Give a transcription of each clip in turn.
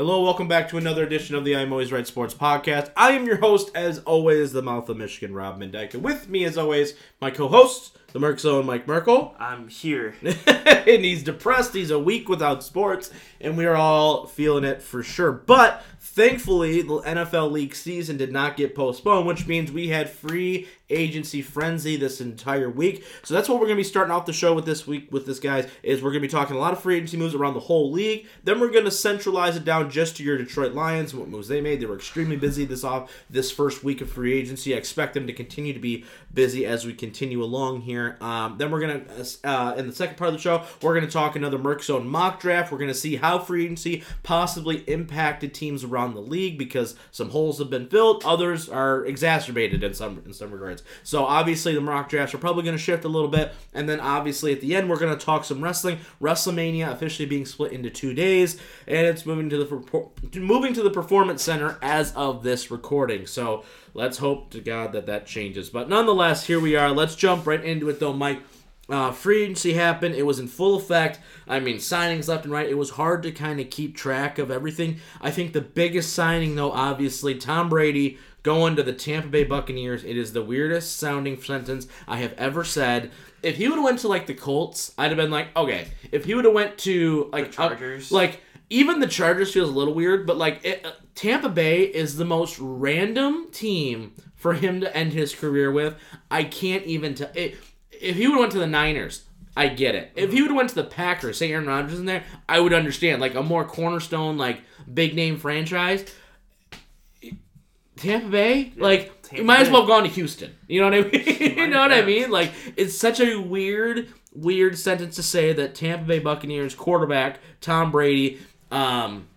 Hello, welcome back to another edition of the I'm Always Right Sports Podcast. I am your host, as always, the mouth of Michigan, Rob Mendyke. And with me, as always, my co-host, the Merc Zone, Mike Merkel. I'm here. and he's depressed. He's a week without sports, and we are all feeling it for sure. But thankfully, the NFL league season did not get postponed, which means we had free agency frenzy this entire week. So that's what we're going to be starting off the show with this week with this guys is we're going to be talking a lot of free agency moves around the whole league. Then we're going to centralize it down just to your Detroit Lions and what moves they made. They were extremely busy this off this first week of free agency. I expect them to continue to be busy as we continue along here. Um, then we're going to uh, in the second part of the show we're going to talk another Merc Zone mock draft. We're going to see how free agency possibly impacted teams around the league because some holes have been filled, others are exacerbated in some in some regards. So obviously the mock drafts are probably going to shift a little bit, and then obviously at the end we're going to talk some wrestling. WrestleMania officially being split into two days, and it's moving to the moving to the Performance Center as of this recording. So let's hope to God that that changes. But nonetheless, here we are. Let's jump right into it though, Mike. Uh, free agency happened. It was in full effect. I mean, signings left and right. It was hard to kind of keep track of everything. I think the biggest signing, though, obviously, Tom Brady going to the Tampa Bay Buccaneers. It is the weirdest sounding sentence I have ever said. If he would have went to like the Colts, I'd have been like, okay. If he would have went to like the Chargers, uh, like even the Chargers feels a little weird, but like it, uh, Tampa Bay is the most random team for him to end his career with. I can't even tell. If he would have went to the Niners, I get it. If he would have went to the Packers, say Aaron Rodgers in there, I would understand. Like a more cornerstone, like big name franchise. Tampa Bay, yeah, like Tampa you might Bay. as well have gone to Houston. You know what I mean? you know what I mean? Like it's such a weird, weird sentence to say that Tampa Bay Buccaneers quarterback Tom Brady, um,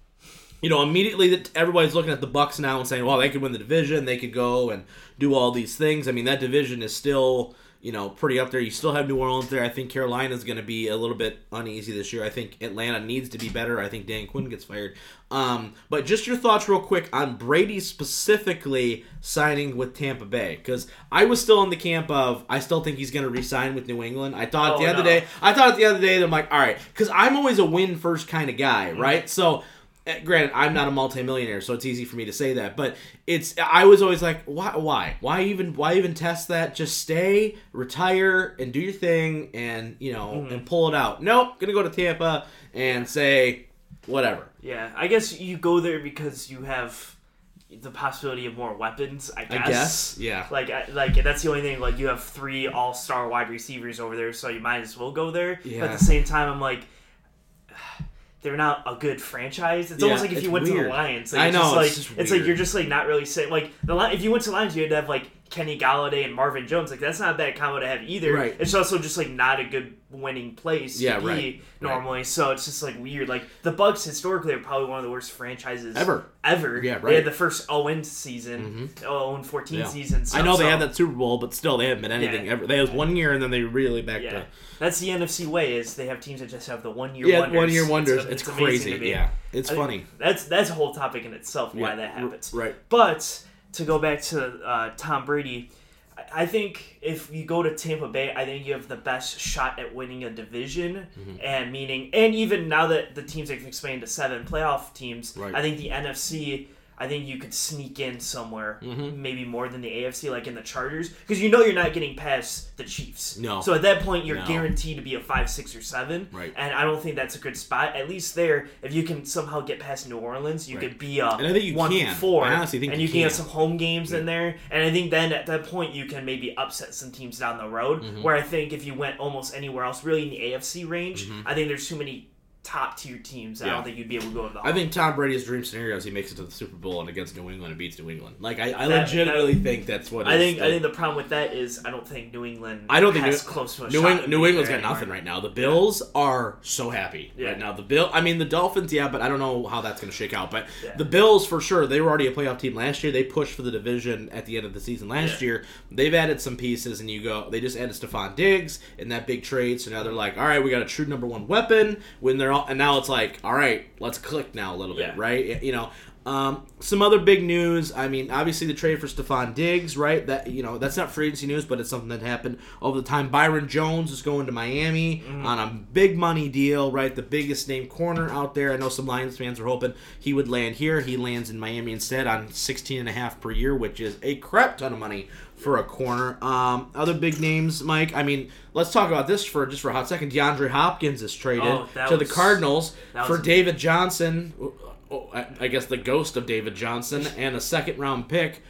you know, immediately that everybody's looking at the Bucs now and saying, well, they could win the division, they could go and do all these things. I mean, that division is still you know, pretty up there. You still have New Orleans there. I think Carolina is going to be a little bit uneasy this year. I think Atlanta needs to be better. I think Dan Quinn gets fired. Um, but just your thoughts, real quick, on Brady specifically signing with Tampa Bay, because I was still in the camp of I still think he's going to re-sign with New England. I thought oh, at the end no. of the day, I thought at the end of the day, I'm like, all right, because I'm always a win first kind of guy, mm-hmm. right? So granted i'm not a multimillionaire so it's easy for me to say that but it's i was always like why why? Why even why even test that? Just stay retire and do your thing and you know mm-hmm. and pull it out. Nope gonna go to tampa and say whatever. Yeah i guess you go there because you have the possibility of more weapons i guess, I guess. yeah. Like like that's the only thing like you have three all-star wide receivers over there so you might as well go there. Yeah. but at the same time i'm like they're not a good franchise. It's yeah, almost like if you went weird. to the Lions. Like, I know. Just like, it's, it's like you're just like not really saying like the if you went to Lions, you had to have like Kenny Golladay and Marvin Jones. Like that's not a bad combo to have either. Right. It's also just like not a good winning place yeah, to right, normally. Right. So it's just like weird. Like the Bucs historically are probably one of the worst franchises ever. Ever. Yeah, right. They had the first 0 season, mm-hmm. 0 14 yeah. season. So, I know they so, had that Super Bowl, but still they haven't been anything yeah. ever. They had one year and then they really back yeah. to. That's the NFC way. Is they have teams that just have the one year. Yeah, wonders. one year wonders. It's, it's, it's crazy. Yeah, it's I funny. That's that's a whole topic in itself why that happens. Right. But to go back to uh, Tom Brady I think if you go to Tampa Bay, I think you have the best shot at winning a division, mm-hmm. and meaning, and even now that the teams have expanded to seven playoff teams, right. I think the NFC I think you could sneak in somewhere, mm-hmm. maybe more than the AFC, like in the Chargers, because you know you're not getting past the Chiefs. No. So at that point, you're no. guaranteed to be a five, six, or seven. Right. And I don't think that's a good spot. At least there, if you can somehow get past New Orleans, you right. could be a and I think you one can. four. I honestly think and you, can. can have some home games yeah. in there. And I think then at that point, you can maybe upset some teams down the road. Mm-hmm. Where I think if you went almost anywhere else, really in the AFC range, mm-hmm. I think there's too many top tier teams. I don't think you'd be able to go to the. I think Tom Brady's dream scenario is he makes it to the Super Bowl and against New England and beats New England. Like I, I that, legitimately that, think that's what. I think. I think the problem with that is I don't think New England. I don't think New, close to a New, England, New England's got anymore. nothing right now. The Bills yeah. are so happy yeah. right now. The Bill. I mean the Dolphins, yeah, but I don't know how that's going to shake out. But the Bills for sure. They were already a playoff team last year. They pushed for the division at the end of the season last year. They've added some pieces, and you go. They just added Stefon Diggs in that big trade. So now they're like, all right, we got a true number one weapon. When they're all, and now it's like all right, let's click now a little bit, yeah. right? You know, Um, some other big news. I mean, obviously the trade for Stefon Diggs, right? That you know that's not free agency news, but it's something that happened over the time. Byron Jones is going to Miami Mm-hmm. on a big money deal, right? The biggest name corner out there. I know some Lions fans were hoping he would land here. He lands in Miami instead on 16 and a half per year, which is a crap ton of money for a corner. Um, other big names, Mike. I mean, let's talk about this for just for a hot second. DeAndre Hopkins is traded Oh, to the Cardinals for was- David Johnson. oh, I I guess the ghost of David Johnson and a second round pick.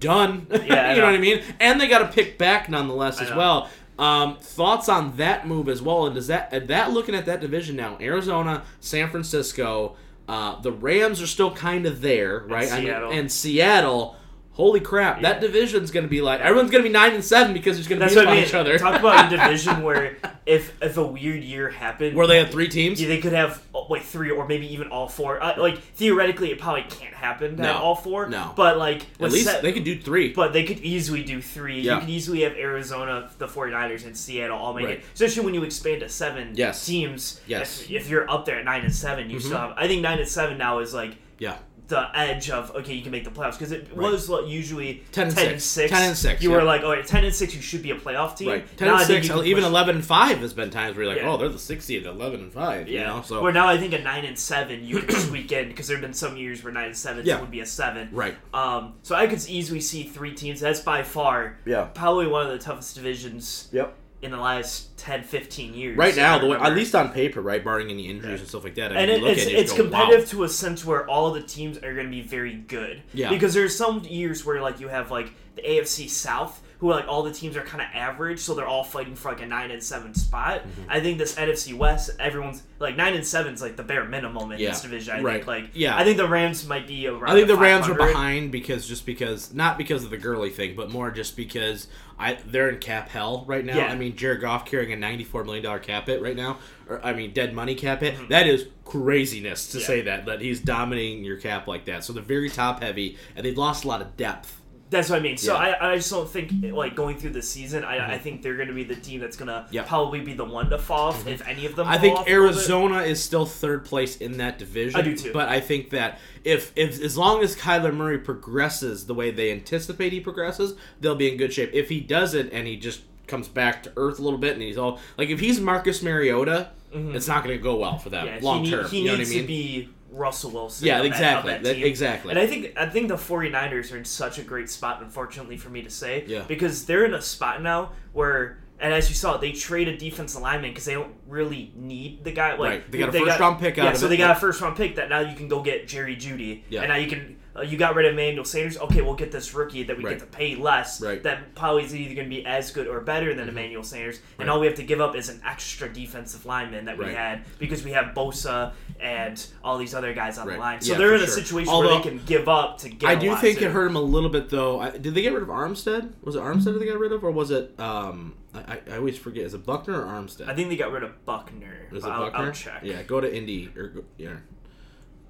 Done. Yeah, you know. know. what I mean? And they got a pick back nonetheless I as know. well. Um, thoughts on that move as well? And does that at that looking at that division now? Arizona, San Francisco, uh, the Rams are still kind of there, right? I mean, and Seattle. Holy crap! That Yeah. division's going to be like everyone's going to be nine and seven because there's going to That's be what I mean. each other. Talk about a division where if if a weird year happened, Where they had three teams. Yeah, they could have uh, like three or maybe even all four. Uh, like theoretically, it probably can't happen No. all four. No. but like At least set- they could do three. but they could easily do three. Yeah. You could easily have Arizona, the 49ers, and Seattle all make Right. it. Especially when you expand to seven Yes. teams. Yes. If, if you're up there at nine and seven, you still have. I think nine and seven now is like yeah. The edge of okay, you can make the playoffs because it Right. was like, usually 10 and six. 10 and six, You yeah. were like, oh, ten and six, you should be a playoff team. Right. Ten Now and six, even eleven and five has been times where you're like, Yeah. oh, they're the sixth seed, eleven and five. Yeah. You know, so Where now I think a nine and seven you can squeak in because there have been some years where nine and seven Yeah. would be a seven. right. Um, so I could easily see three teams. That's by far Yeah. probably one of the toughest divisions Yep. In the last 10, 15 years. Right now, the way, at least on paper, right, barring any injuries and stuff like that. I and mean, it, look it's at it, it's go, wow. competitive to a sense where all the teams are going to be very good. Yeah. Because there's some years where like you have like the AFC South, who like all the teams are kind of average, so they're all fighting for like a nine and seven spot. Mm-hmm. I think this NFC West, everyone's like nine and seven's like the bare minimum in Yeah. this division. I Right. think like Yeah. I think the Rams might be around. I think the Rams are behind because just because not because of the Gurley thing, but more just because I they're in cap hell right now. Yeah. I mean, Jared Goff carrying a ninety-four million dollar cap hit right now, or I mean, dead money cap hit. That is craziness to Mm-hmm. Yeah. say that that he's dominating your cap like that. So they're very top heavy, and they've lost a lot of depth. That's what I mean. So Yeah. Mm-hmm. I, I just don't think like going through the season. I, I think they're going to be the team that's going to. Mm-hmm. probably be the one to fall off if any of them. I fall think off a little bit. Arizona is still third place in that division. I do too. But I think that if, if as long as Kyler Murray progresses the way they anticipate he progresses, they'll be in good shape. If he doesn't and he just comes back to earth a little bit and he's all like if he's Marcus Mariota, it's not going to go well for them Mm-hmm. Yeah, long he, need- term. he you know needs what I mean? to be Russell Wilson. Yeah, of that- exactly. that That- exactly. And I think I think the 49ers are in such a great spot, unfortunately for me to say, Yeah. because they're in a spot now where. And as you saw, they trade a defensive lineman because they don't really need the guy. Like Right. They got a first-round pick out Yeah, of so they got a first round pick that now you can go get Jerry Jeudy. Yeah. And now you can uh, you got rid of Emmanuel Sanders. Okay, we'll get this rookie that we Right. get to pay less. Right. That probably is either going to be as good or better than Emmanuel Sanders. And all we have to give up is an extra defensive lineman that we Right. had because we have Bosa and all these other guys on Right. the line. So Yeah, they're in a sure. situation Although, where they can give up to get. I do think too. it hurt him a little bit though. I, did they get rid of Armstead? Was it Armstead that they got rid of, or was it? Um, I, I- always forget. Is it Buckner or Armstead? I think they got rid of Buckner. Is it I'll, I'll check. Yeah, go to Indy or yeah,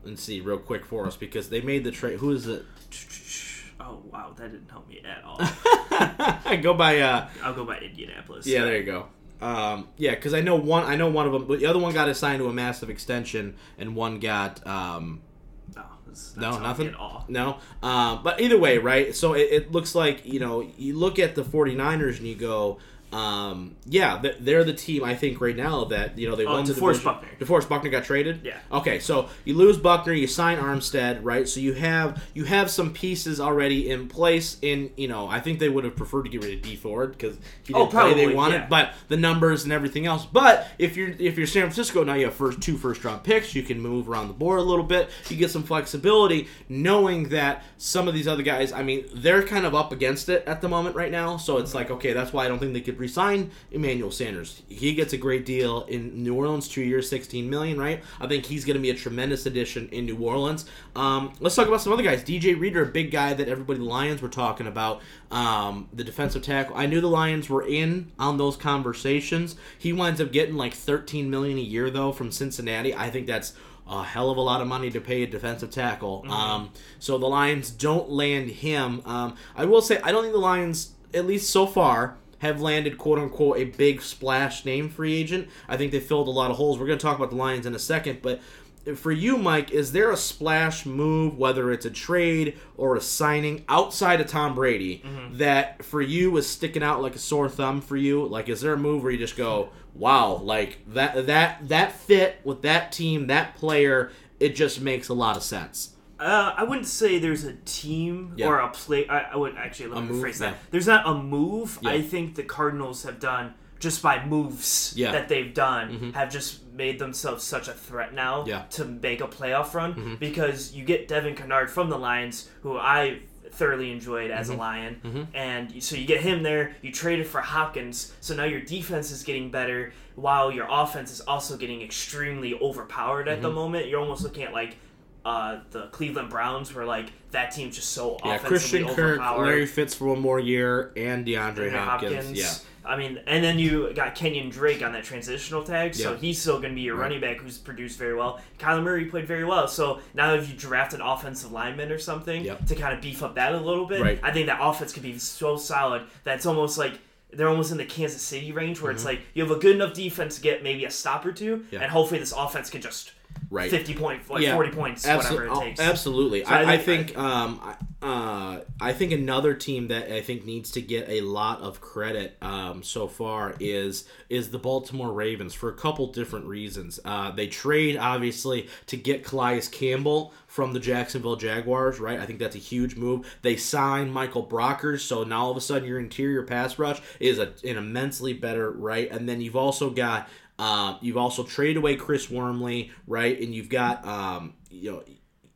and see real quick for us because they made the trade. Who is it? Oh wow, that didn't help me at all. I go by. Uh, I'll go by Indianapolis. yeah, there you go. Um, yeah, because I know one. I know one of them, but the other one got assigned to a massive extension, and one got. Um, No, it's no, not telling me nothing. at all. No. Um, but either way, right? So it, it looks like, you know, you look at the 49ers and you go, um, yeah, they're the team, I think, right now that, you know, they Oh, won the DeForest. Buckner. DeForest Buckner got traded? Yeah. Okay, so you lose Buckner, you sign Armstead, right? So you have you have some pieces already in place in, you know, I think they would have preferred to get rid of D Ford because he Oh, didn't play they probably, wanted, yeah. but the numbers and everything else. But if you're if you're San Francisco now, you have first two first round picks. You can move around the board a little bit. You get some flexibility, knowing that some of these other guys. I mean, they're kind of up against it at the moment right now. So it's like okay, that's why I don't think they could resign Emmanuel Sanders. He gets a great deal in New Orleans, two years, sixteen million. Right? I think he's going to be a tremendous addition in New Orleans. Um, let's talk about some other guys. DJ Reader, a big guy that everybody the Lions were talking about. Um, the defensive tackle. I knew the Lions were in on those conversations. He winds up getting like 13 million a year though from Cincinnati. I think that's a hell of a lot of money to pay a defensive tackle. Um, so the Lions don't land him. Um, I will say I don't think the Lions, at least so far, have landed quote unquote a big splash name free agent. I think they filled a lot of holes. We're going to talk about the Lions in a second, but for you, Mike, is there a splash move, whether it's a trade or a signing outside of Tom Brady, Mm-hmm. that for you is sticking out like a sore thumb for you? Like, is there a move where you just go, "Wow, like that that that fit with that team, that player, it just makes a lot of sense." Uh, I wouldn't say there's a team Yeah. or a play. I, I would actually let A me rephrase that. There's not a move. Yeah. I think the Cardinals have done just by moves Yeah. Mm-hmm. that they've done have just made themselves such a threat now Yeah. Mm-hmm. to make a playoff run because you get Devin Kennard from the Lions, who I thoroughly enjoyed as Mm-hmm. a Lion, and so you get him there. You traded for Hopkins, so now your defense is getting better while your offense is also getting extremely overpowered at the Mm-hmm. moment. You're almost looking at like uh, the Cleveland Browns, were like that team's just so Yeah, Christian Kirk. Larry Fitz for one more year, and DeAndre Andrew Hopkins. Yeah. I mean, and then you got Kenyan Drake on that transitional tag, so Yeah. he's still going to be your Right. running back who's produced very well. Kyler Murray played very well, so now if you draft an offensive lineman or something Yep. to kind of beef up that a little bit, Right. I think that offense could be so solid that it's almost like they're almost in the Kansas City range where it's like you have a good enough defense to get maybe a stop or two, Mm-hmm. Yeah. and hopefully this offense can just Right. 50 point, like Yeah. 40 points, Absol- whatever it oh, takes. Absolutely. So I, I I think- think um, uh, I think another team that I think needs to get a lot of credit um, so far is is the Baltimore Ravens for a couple different reasons. Uh, they trade obviously to get Calais Campbell from the Jacksonville Jaguars, right? I think that's a huge move. They sign Michael Brockers, so now all of a sudden your interior pass rush is a, an immensely better, right? And then you've also got um, you've also traded away Chris Wormley, right? And you've got um, you know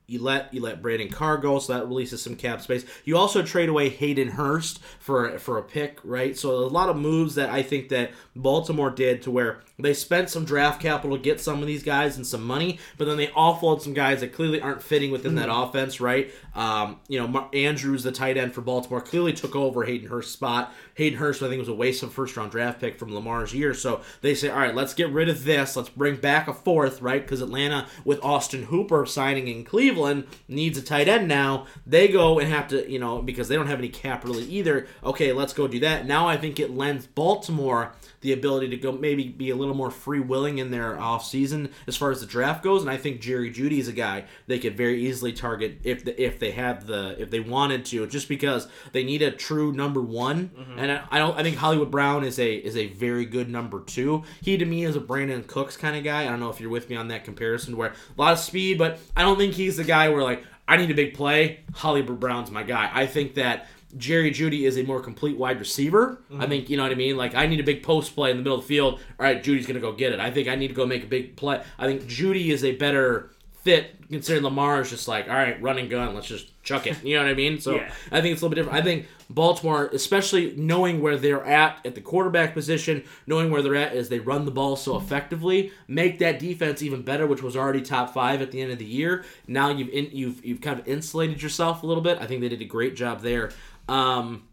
you let you let Brandon Carr go, so that releases some cap space. You also trade away Hayden Hurst for for a pick, right? So a lot of moves that I think that Baltimore did to where they spent some draft capital to get some of these guys and some money, but then they offload some guys that clearly aren't fitting within that offense, right? Um, you know, Mar- Andrews, the tight end for Baltimore, clearly took over Hayden Hurst's spot. Hayden Hurst, I think, was a waste of first round draft pick from Lamar's year. So they say, all right, let's get rid of this. Let's bring back a fourth, right? Because Atlanta, with Austin Hooper signing in Cleveland, needs a tight end now. They go and have to, you know, because they don't have any cap really either. Okay, let's go do that. Now I think it lends Baltimore the ability to go maybe be a little more free willing in their off season as far as the draft goes. And I think Jerry Jeudy is a guy they could very easily target if the, if they have the if they wanted to, just because they need a true number one. Mm-hmm. And I, I don't I think Hollywood Brown is a is a very good number two. He to me is a Brandin Cooks kind of guy. I don't know if you're with me on that comparison where a lot of speed, but I don't think he's the guy where like I need a big play. Hollywood Brown's my guy. I think that Jerry Jeudy is a more complete wide receiver. I mm-hmm. think you know what I mean. Like I need a big post play in the middle of the field. All right, Jeudy's gonna go get it. I think I need to go make a big play. I think Jeudy is a better fit considering Lamar is just like all right, run and gun. Let's just chuck it. You know what I mean? So Yeah. I think it's a little bit different. I think Baltimore, especially knowing where they're at at the quarterback position, knowing where they're at as they run the ball so effectively, make that defense even better, which was already top five at the end of the year. Now you've in, you've you've kind of insulated yourself a little bit. I think they did a great job there. Um,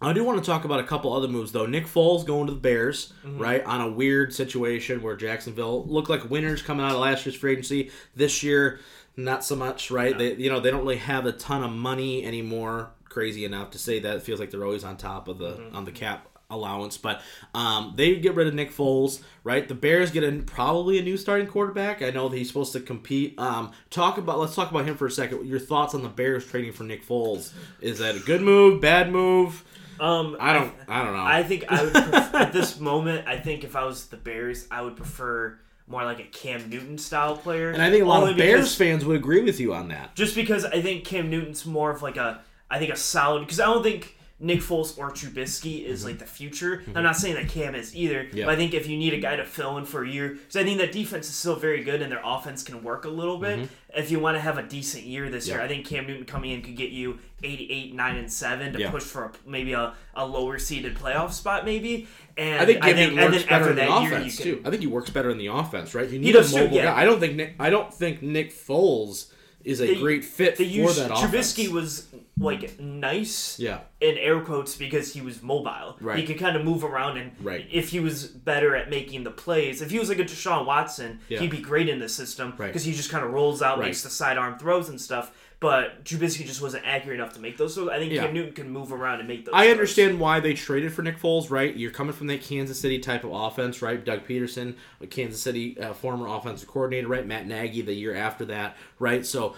I do want to talk about a couple other moves though. Nick Foles going to the Bears, right? On a weird situation where Jacksonville looked like winners coming out of last year's free agency. This year, not so much, right? They you know they don't really have a ton of money anymore. Crazy enough to say that it feels like they're always on top of the on the cap allowance, but um, they get rid of Nick Foles, right? The Bears get a, probably a new starting quarterback. I know that he's supposed to compete. Um, talk about let's talk about him for a second. Your thoughts on the Bears trading for Nick Foles? Is that a good move? Bad move? Um, I don't. I don't know. I think I would pref- at this moment. I think if I was the Bears, I would prefer more like a Cam Newton style player. and I think a lot of Bears fans would agree with you on that. just because I think Cam Newton's more of like a I think a solid because I don't think Nick Foles or Trubisky is like the future. I'm not saying that Cam is either, Mm-hmm. Yeah. but I think if you need a guy to fill in for a year, because I think that defense is still very good and their offense can work a little bit. If you want to have a decent year this year, Mm-hmm. I think Cam Newton coming in could get you 88, 9, and 7 to Yeah. push for a, maybe a, a lower seeded playoff spot, maybe. And I think Cam Newton and works better in the that year, offense too. can, I think he works better in the offense, right? You need a mobile yeah. guy. I don't think Nick. I don't think Nick Foles is a great fit for that Trubisky offense. was like nice, Yeah. in air quotes because he was mobile. Right. He could kind of move around, and Right. if he was better at making the plays, if he was like a Deshaun Watson, Yeah. he'd be great in the system Right. because he just kind of rolls out, Right. makes the sidearm throws and stuff. but Trubisky just wasn't accurate enough to make those. So I think Yeah. Cam Newton can move around and make those. I throws. understand why they traded for Nick Foles, right? You're coming from that Kansas City type of offense, right? Doug Pederson, a Kansas City uh, former offensive coordinator, right? Matt Nagy the year after that, right? So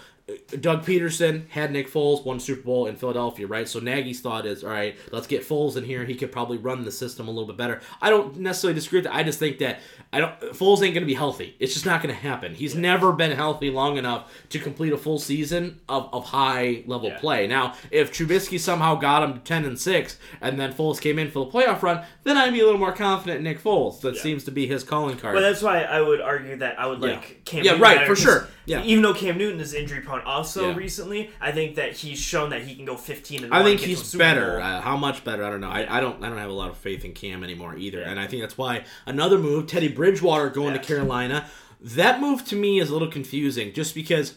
Doug Pederson had Nick Foles, won Super Bowl in Philadelphia, right? So Nagy's thought is, all right, let's get Foles in here. He could probably run the system a little bit better. I don't necessarily disagree with that. I just think that I don't. Foles ain't going to be healthy. It's just not going to happen. He's never been healthy long enough to complete a full season of, of high level Yeah. play. Now, if Trubisky somehow got him to ten and six, and then Foles came in for the playoff run, then I'd be a little more confident in Nick Foles. That seems to be his calling card. But that's why I would argue that I would Yeah. like Cam Yeah, Newton right, for sure. Yeah. Even though Cam Newton is injury also Yeah. recently, I think that he's shown that he can go 15 and I think he's better. Uh, how much better? I don't know. I, I don't. I don't have a lot of faith in Cam anymore either. And I think that's why another move, Teddy Bridgewater going Yeah. to Carolina. That move to me is a little confusing, just because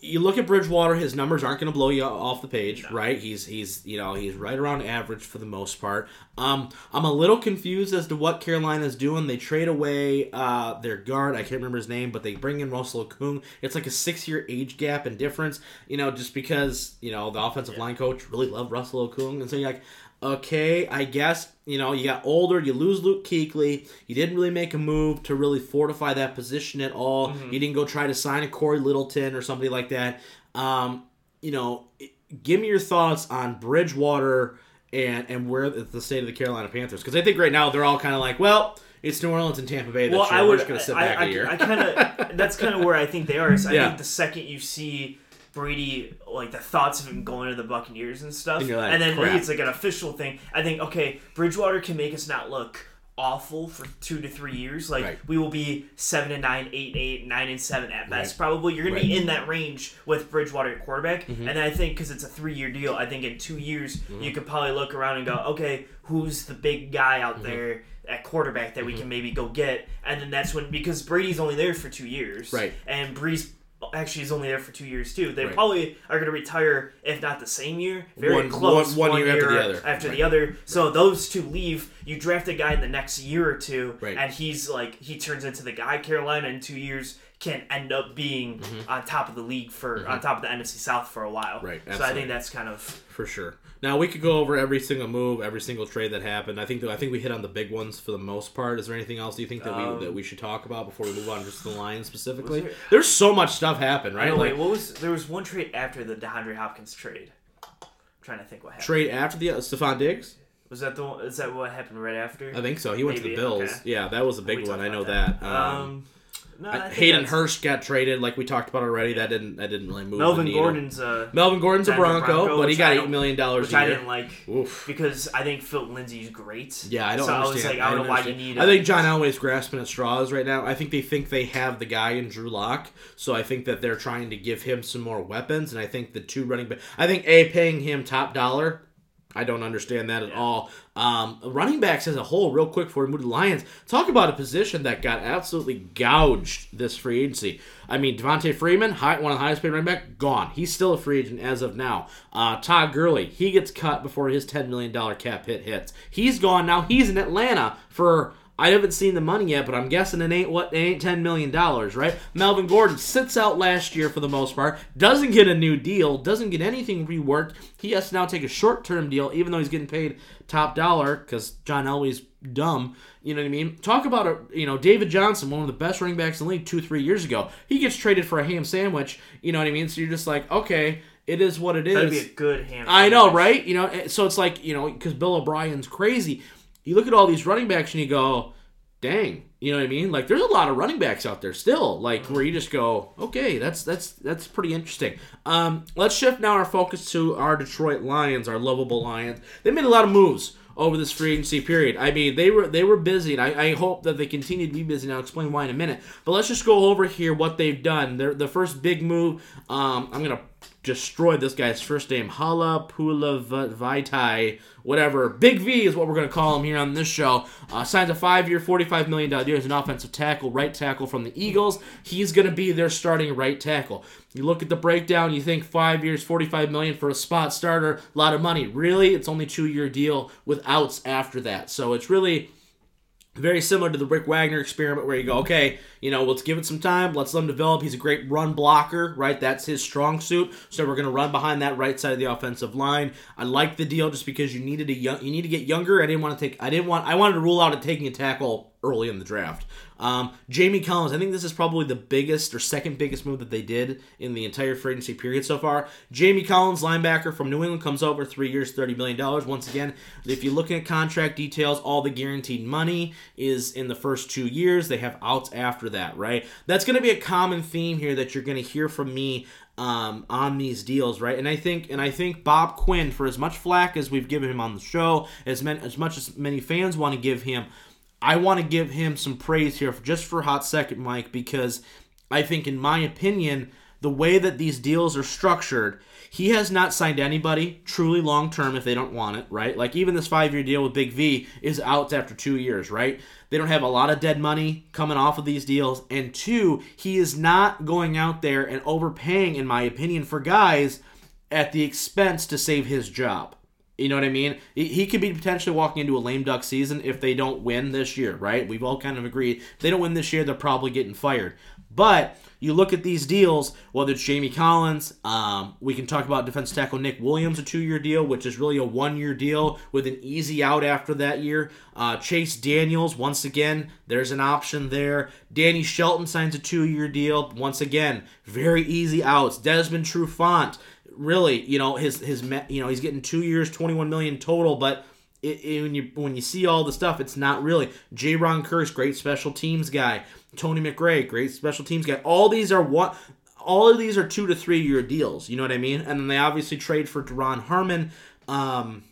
you look at Bridgewater, his numbers aren't going to blow you off the page, right? He's he's you know he's right around average for the most part. Um, I'm a little confused as to what Carolina's doing. They trade away uh, their guard. I can't remember his name, but they bring in Russell Okung. It's like a six year age gap and difference. You know, just because you know the offensive line coach really loved Russell Okung, and so you're like. Okay, I guess you know you got older. You lose Luke Kuechly. You didn't really make a move to really fortify that position at all. Mm-hmm. You didn't go try to sign a Cory Littleton or somebody like that. Um, you know, give me your thoughts on Bridgewater and and where the the state of the Carolina Panthers because I think right now they're all kind of like, well, it's New Orleans and Tampa Bay this Well. I We're would. just gonna sit I, back I, a year. I kind of. That's kind of where I think they are. Is I Yeah. think the second you see Brady, like the thoughts of him going to the Buccaneers and stuff, And like, and then crap. it's like an official thing. I think okay, Bridgewater can make us not look awful for two to three years. Like Right. we will be seven and nine, eight and eight, nine and seven at best. Right. Probably you're gonna be Right. Mm-hmm. in that range with Bridgewater at quarterback. And then I think because it's a three year deal, I think in two years Mm-hmm. you could probably look around and go, okay, who's the big guy out Mm-hmm. there? At quarterback that we can maybe go get, and then that's when because Brady's only there for two years, Right. And Brees actually is only there for two years too. They Right. probably are going to retire if not the same year, very One- close, one- one year after the other. after Right. the other. So those two leave. You draft a guy in the next year or two, Right. and he's like he turns into the guy Carolina in two years can end up being on top of the league for on top of the NFC South for a while. Mm-hmm. Right, So I think that's kind of for sure. Now we could go over every single move, every single trade that happened. I think I think we hit on the big ones for the most part. Is there anything else do you think that Um, we that we should talk about before we move on just to the Lions specifically? there- There's so much stuff happened, right? Like wait, what was there was one trade after the DeAndre Hopkins trade. I'm trying to think what happened. trade after the uh, Stefon Diggs. Was that the one, is that what happened right after? I think so. He went to the Bills. okay. Yeah, that was a big one. I know about that. Um, Um, no, I Hayden Hurst got traded, like we talked about already. That didn't that didn't really move. Melvin the. Gordon's uh, Melvin Gordon's a Bronco, Bronco, but he got I eight million dollars which a I didn't like Oof. because I think Phil Lindsay's great. Yeah, I don't so understand. I was like, I don't know why you need. I think John Elway's grasping at straws right now. I think they think they have the guy in Drew Lock, so I think that they're trying to give him some more weapons. And I think the two running back, I think a paying him top dollar. I don't understand that at Yeah. all. Um, running backs as a whole, real quick for we move Lions, talk about a position that got absolutely gouged this free agency. I mean, Devonta Freeman, high, one of the highest paid running back, gone. He's still a free agent as of now. Uh, Todd Gurley, he gets cut before his $10 million cap hit hits. He's gone now. He's in Atlanta for. I haven't seen the money yet, but I'm guessing it ain't what it ain't ten million dollars, right? Melvin Gordon sits out last year for the most part, doesn't get a new deal, doesn't get anything reworked. He has to now take a short term deal, even though he's getting paid top dollar because John Elway's dumb. You know what I mean? Talk about a you know David Johnson, one of the best running backs in the league two three years ago. He gets traded for a ham sandwich. You know what I mean? So you're just like, okay, it is what it is. that'd be a good hand. I know, right? You know, so it's like you know because Bill O'Brien's crazy. You look at all these running backs and you go, "Dang," you know what I mean? Like there's a lot of running backs out there still, like where you just go, "Okay, that's that's that's pretty interesting." Um, let's shift now our focus to our Detroit Lions, our lovable Lions. They made a lot of moves over this free agency period. I mean, they were they were busy, and I, I hope that they continue to be busy. And I'll explain why in a minute. But let's just go over here what they've done. Their the first big move. Um, I'm gonna destroy this guy's first name. Hala Pula Vaitai, whatever. Big V is what we're gonna call him here on this show. Uh, signs a five-year, forty-five million dollar deal as an offensive tackle, right tackle from the Eagles. He's gonna be their starting right tackle. You look at the breakdown, you think five years, 45 million for a spot starter, a lot of money. Really, it's only two-year deal with outs after that. So it's really very similar to the Rick Wagner experiment where you go, okay, you know, let's give it some time, let's let him develop. He's a great run blocker, right? That's his strong suit. So we're going to run behind that right side of the offensive line. I like the deal just because you needed a young, you need to get younger. I didn't want to take, I didn't want, I wanted to rule out of taking a tackle early in the draft. Um, Jamie Collins, I think this is probably the biggest or second biggest move that they did in the entire free agency period so far. Jamie Collins, linebacker from New England, comes over three years, $30 million. Once again, if you're looking at contract details, all the guaranteed money is in the first two years. They have outs after that, right? That's going to be a common theme here that you're going to hear from me um, on these deals, right? And I think and I think Bob Quinn, for as much flack as we've given him on the show, as many, as much as many fans want to give him, I want to give him some praise here for, just for a hot second, Mike, because I think, in my opinion, the way that these deals are structured, he has not signed anybody truly long term if they don't want it, right? Like even this five year deal with Big V is out after two years, right? They don't have a lot of dead money coming off of these deals. And two, he is not going out there and overpaying, in my opinion, for guys at the expense to save his job. You know what I mean? He could be potentially walking into a lame duck season if they don't win this year, right? We've all kind of agreed. If they don't win this year, they're probably getting fired. But you look at these deals, whether it's Jamie Collins, um, we can talk about defense tackle Nick Williams, a two year deal, which is really a one year deal with an easy out after that year. Uh, Chase Daniels, once again, there's an option there. Danny Shelton signs a two year deal. Once again, very easy outs. Desmond Trufant, really, you know, his his you know he's getting two years, 21 million total, but it, it, when you when you see all the stuff, it's not really. Jayron Kearse, great special teams guy. Tony McRae, great special teams guy. All these are what all of these are two to three year deals. You know what I mean? And then they obviously trade for Duron Harmon um,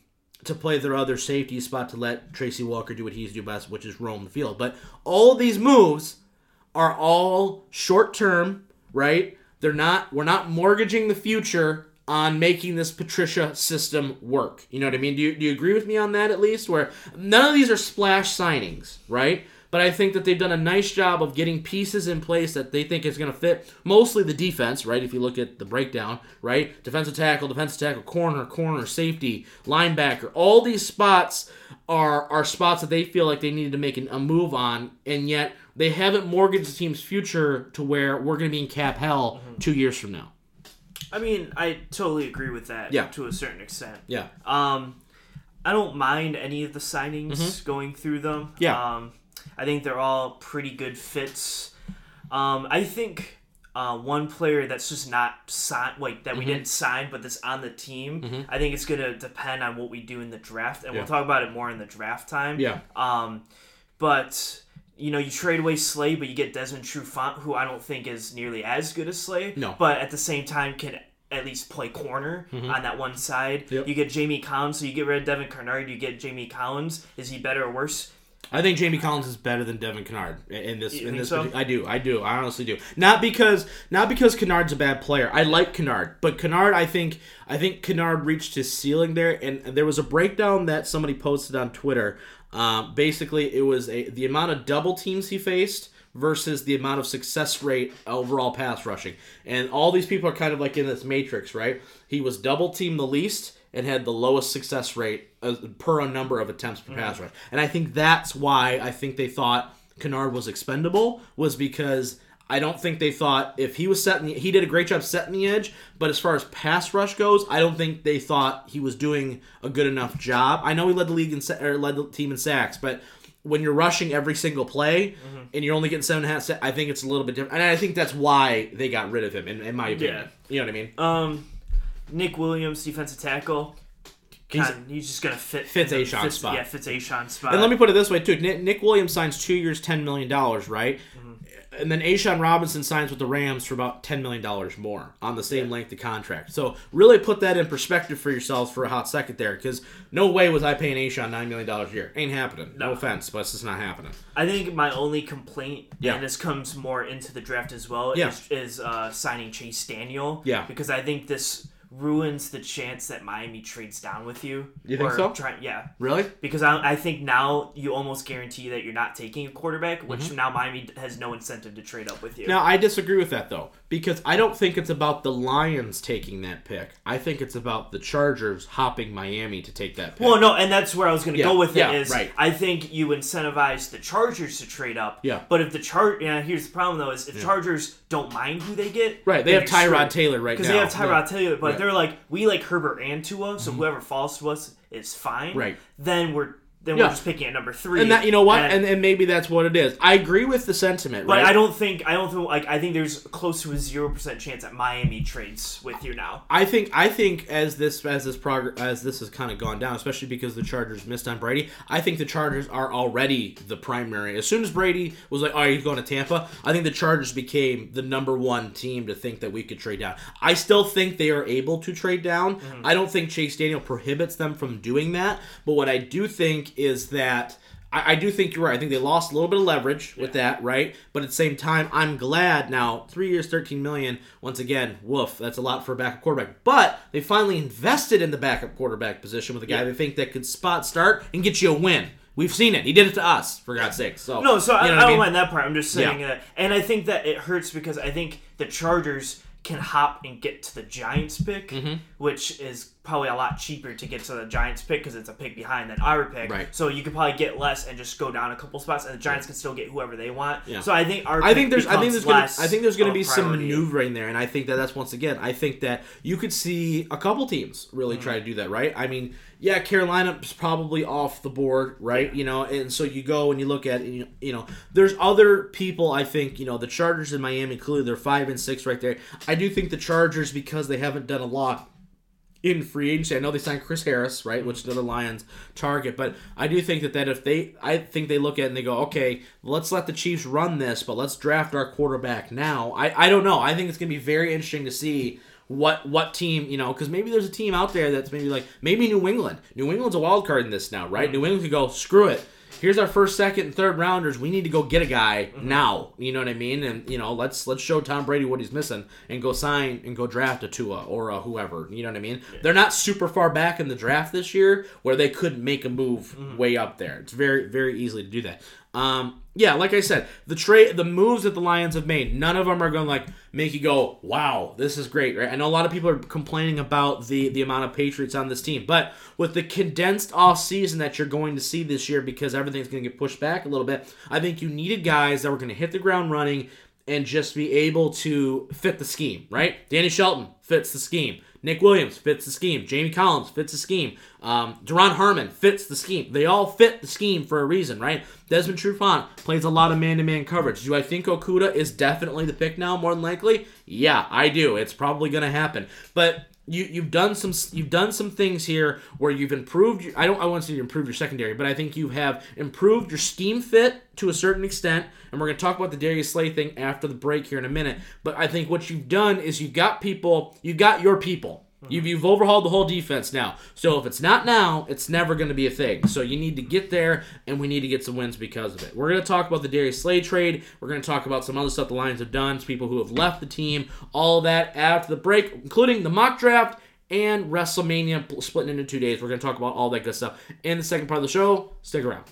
to play their other safety spot to let Tracy Walker do what he's do best, which is roam the field. But all these moves are all short term, right? They're not. We're not mortgaging the future on making this Patricia system work. You know what I mean? Do you, do you agree with me on that at least? Where none of these are splash signings, right? but I think that they've done a nice job of getting pieces in place that they think is going to fit mostly the defense, right? If you look at the breakdown, right? Defensive tackle, defensive tackle, corner, corner, safety, linebacker. All these spots are are spots that they feel like they needed to make a move on, and yet they haven't mortgaged the team's future to where we're going to be in cap hell mm-hmm. two years from now. I mean, I totally agree with that. Yeah. To a certain extent. Yeah. Um, I don't mind any of the signings mm-hmm. going through them. Yeah. Um, I think they're all pretty good fits. Um, I think uh, one player that's just not signed, like that we mm-hmm. didn't sign, but that's on the team. Mm-hmm. I think it's gonna depend on what we do in the draft, and yeah. we'll talk about it more in the draft time. Yeah. Um, but you know, you trade away Slay, but you get Desmond Trufant, who I don't think is nearly as good as Slay. No. But at the same time, can at least play corner mm-hmm. on that one side. Yep. You get Jamie Collins, so you get rid of Devin Kennard, you get Jamie Collins. Is he better or worse? I think Jamie Collins is better than Devin Kennard in this. You in this, so? I do. I do. I honestly do. Not because not because Kennard's a bad player. I like Kennard, but Kennard, I think I think Kennard reached his ceiling there. And there was a breakdown that somebody posted on Twitter. Um, basically, it was a the amount of double teams he faced versus the amount of success rate overall pass rushing. And all these people are kind of like in this matrix, right? He was double team the least and had the lowest success rate uh, per a number of attempts per mm. pass rush. And I think that's why I think they thought Kennard was expendable was because I don't think they thought if he was setting the, he did a great job setting the edge, but as far as pass rush goes, I don't think they thought he was doing a good enough job. I know he led the league in or led the team in sacks, but when you're rushing every single play mm-hmm. and you're only getting seven and a half, I think it's a little bit different. And I think that's why they got rid of him, in, in my opinion. Yeah. You know what I mean? Um, Nick Williams, defensive tackle. He's, he's just gonna fit fits A'Shawn's spot. Yeah, fits A'Shawn's spot. And let me put it this way too: Nick, Nick Williams signs two years, ten million dollars, right? Mm-hmm. And then A'Shawn Robinson signs with the Rams for about ten million dollars more on the same yeah. length of contract. So really put that in perspective for yourselves for a hot second there, because no way was I paying A'Shawn nine million dollars a year. Ain't happening. No. no. offense, but it's just not happening. I think my only complaint, yeah. and this comes more into the draft as well, yeah. is, is uh, signing Chase Daniel. Yeah, because I think this ruins the chance that Miami trades down with you. You think so? Try, yeah. Really? Because I, I think now you almost guarantee that you're not taking a quarterback, which Mm-hmm. now Miami has no incentive to trade up with you. Now I disagree with that though, because I don't think it's about the Lions taking that pick. I think it's about the Chargers hopping Miami to take that pick. Well, no, and that's where I was going to Yeah, go with yeah, it. Is right. I think you incentivize the Chargers to trade up. Yeah. But if the char, yeah, here's the problem though: is if Chargers don't mind who they get, Right, they have Tyrod. Taylor right now. because they have Tyrod Yeah. Taylor, but. They're like we like Herbert and Tua, so mm-hmm. whoever falls to us is fine. Right. Then we're then Yeah. we're just picking at number three. and that you know what, And- and, and maybe that's what it is. I agree with the sentiment, but right? I don't think I don't think like I think there's close to a zero percent chance that Miami trades with you now. I think I think as this as this progress as this has kind of gone down, especially because the Chargers missed on Brady. I think the Chargers are already the primary. As soon as Brady was like, "Oh, he's going to Tampa," I think the Chargers became the number one team to think that we could trade down. I still think they are able to trade down. Mm-hmm. I don't think Chase Daniel prohibits them from doing that. But what I do think is that. I, I do think you're right. I think they lost a little bit of leverage with that, right? But at the same time, I'm glad now. Three years, thirteen million. Once again, woof. That's a lot for a backup quarterback. But they finally invested in the backup quarterback position with a guy Yeah. they think that could spot start and get you a win. We've seen it. He did it to us, for God's sake. So No, so I, you know I don't mean? mind that part. I'm just saying Yeah. that, and I think that it hurts because I think the Chargers can hop and get to the Giants pick, Mm-hmm. which is probably a lot cheaper to get to the Giants pick because it's a pick behind than our pick. Right. So you could probably get less and just go down a couple spots, and the Giants can still get whoever they want. Yeah. So I think our I pick think there's I think there's gonna I think there's gonna be some maneuvering there, and I think that that's once again I think that you could see a couple teams really Mm. try to do that, right? I mean, yeah, Carolina's probably off the board, right? You know, and so you go and you look at you know, you know there's other people I think you know the Chargers in Miami clearly they're five and six right there. I do think the Chargers because they haven't done a lot in free agency. I know they signed Chris Harris, right, which is another Lions target, but I do think that, that if they, I think they look at it and they go, okay, let's let the Chiefs run this, but let's draft our quarterback now. I, I don't know. I think it's going to be very interesting to see what what team you know because maybe there's a team out there that's maybe like maybe New England. New England's a wild card in this now, right? Mm. New England could go screw it. Here's our first, second, and third rounders. We need to go get a guy now. You know what I mean? And you know, let's let's show Tom Brady what he's missing and go sign and go draft a Tua or a whoever. You know what I mean? They're not super far back in the draft this year where they could make a move way up there. It's very very easily to do that. Um, yeah, like I said, the trade, the moves that the Lions have made, none of them are going to like make you go, "Wow, this is great." Right? I know a lot of people are complaining about the the amount of Patriots on this team, but with the condensed off season that you're going to see this year, because everything's going to get pushed back a little bit, I think you needed guys that were going to hit the ground running and just be able to fit the scheme. Right? Danny Shelton fits the scheme. Nick Williams fits the scheme. Jamie Collins fits the scheme. Um, Duron Harmon fits the scheme. They all fit the scheme for a reason, right? Desmond Trufant plays a lot of man-to-man coverage. Do I think Okudah is definitely the pick now? More than likely, yeah, I do. It's probably going to happen. But you you've done some you've done some things here where you've improved. Your, I don't I want to say you improved your secondary, but I think you have improved your scheme fit to a certain extent. And we're going to talk about the Darius Slay thing after the break here in a minute. But I think what you've done is you've got people, you've got your people. Mm-hmm. You've, you've overhauled the whole defense now. So if it's not now, it's never going to be a thing. So you need to get there, and we need to get some wins because of it. We're going to talk about the Darius Slay trade. We're going to talk about some other stuff the Lions have done, people who have left the team, all that after the break, including the mock draft and WrestleMania splitting into two days. We're going to talk about all that good stuff in the second part of the show. Stick around.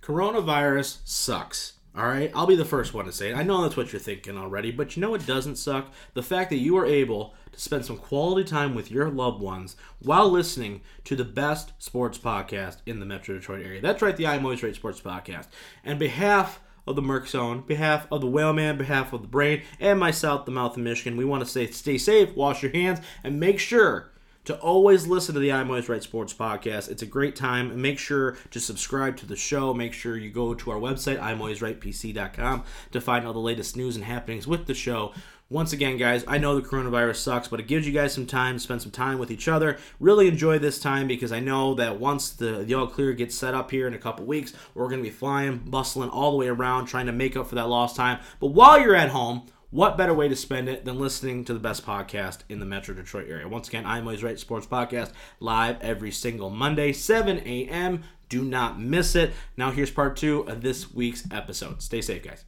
Coronavirus sucks. All right, I'll be the first one to say it. I know that's what you're thinking already, but you know what doesn't suck? The fact that you are able to spend some quality time with your loved ones while listening to the best sports podcast in the Metro Detroit area. That's right, the I'm Always Right Sports Podcast. And behalf of the Merc Zone, behalf of the Whaleman, behalf of the Brain, and myself, the Mouth of Michigan, we want to say stay safe, wash your hands, and make sure to always listen to the I'm Always Right Sports podcast. It's a great time. Make sure to subscribe to the show. Make sure you go to our website, I'm Always Right PC.com, to find all the latest news and happenings with the show. Once again, guys, I know the coronavirus sucks, but it gives you guys some time to spend some time with each other. Really enjoy this time because I know that once the, the all clear gets set up here in a couple weeks, we're going to be flying, bustling all the way around, trying to make up for that lost time. But while you're at home, what better way to spend it than listening to the best podcast in the Metro Detroit area? Once again, I'm Always Right Sports Podcast, live every single Monday, 7 a.m. Do not miss it. Now, here's part two of this week's episode. Stay safe, guys.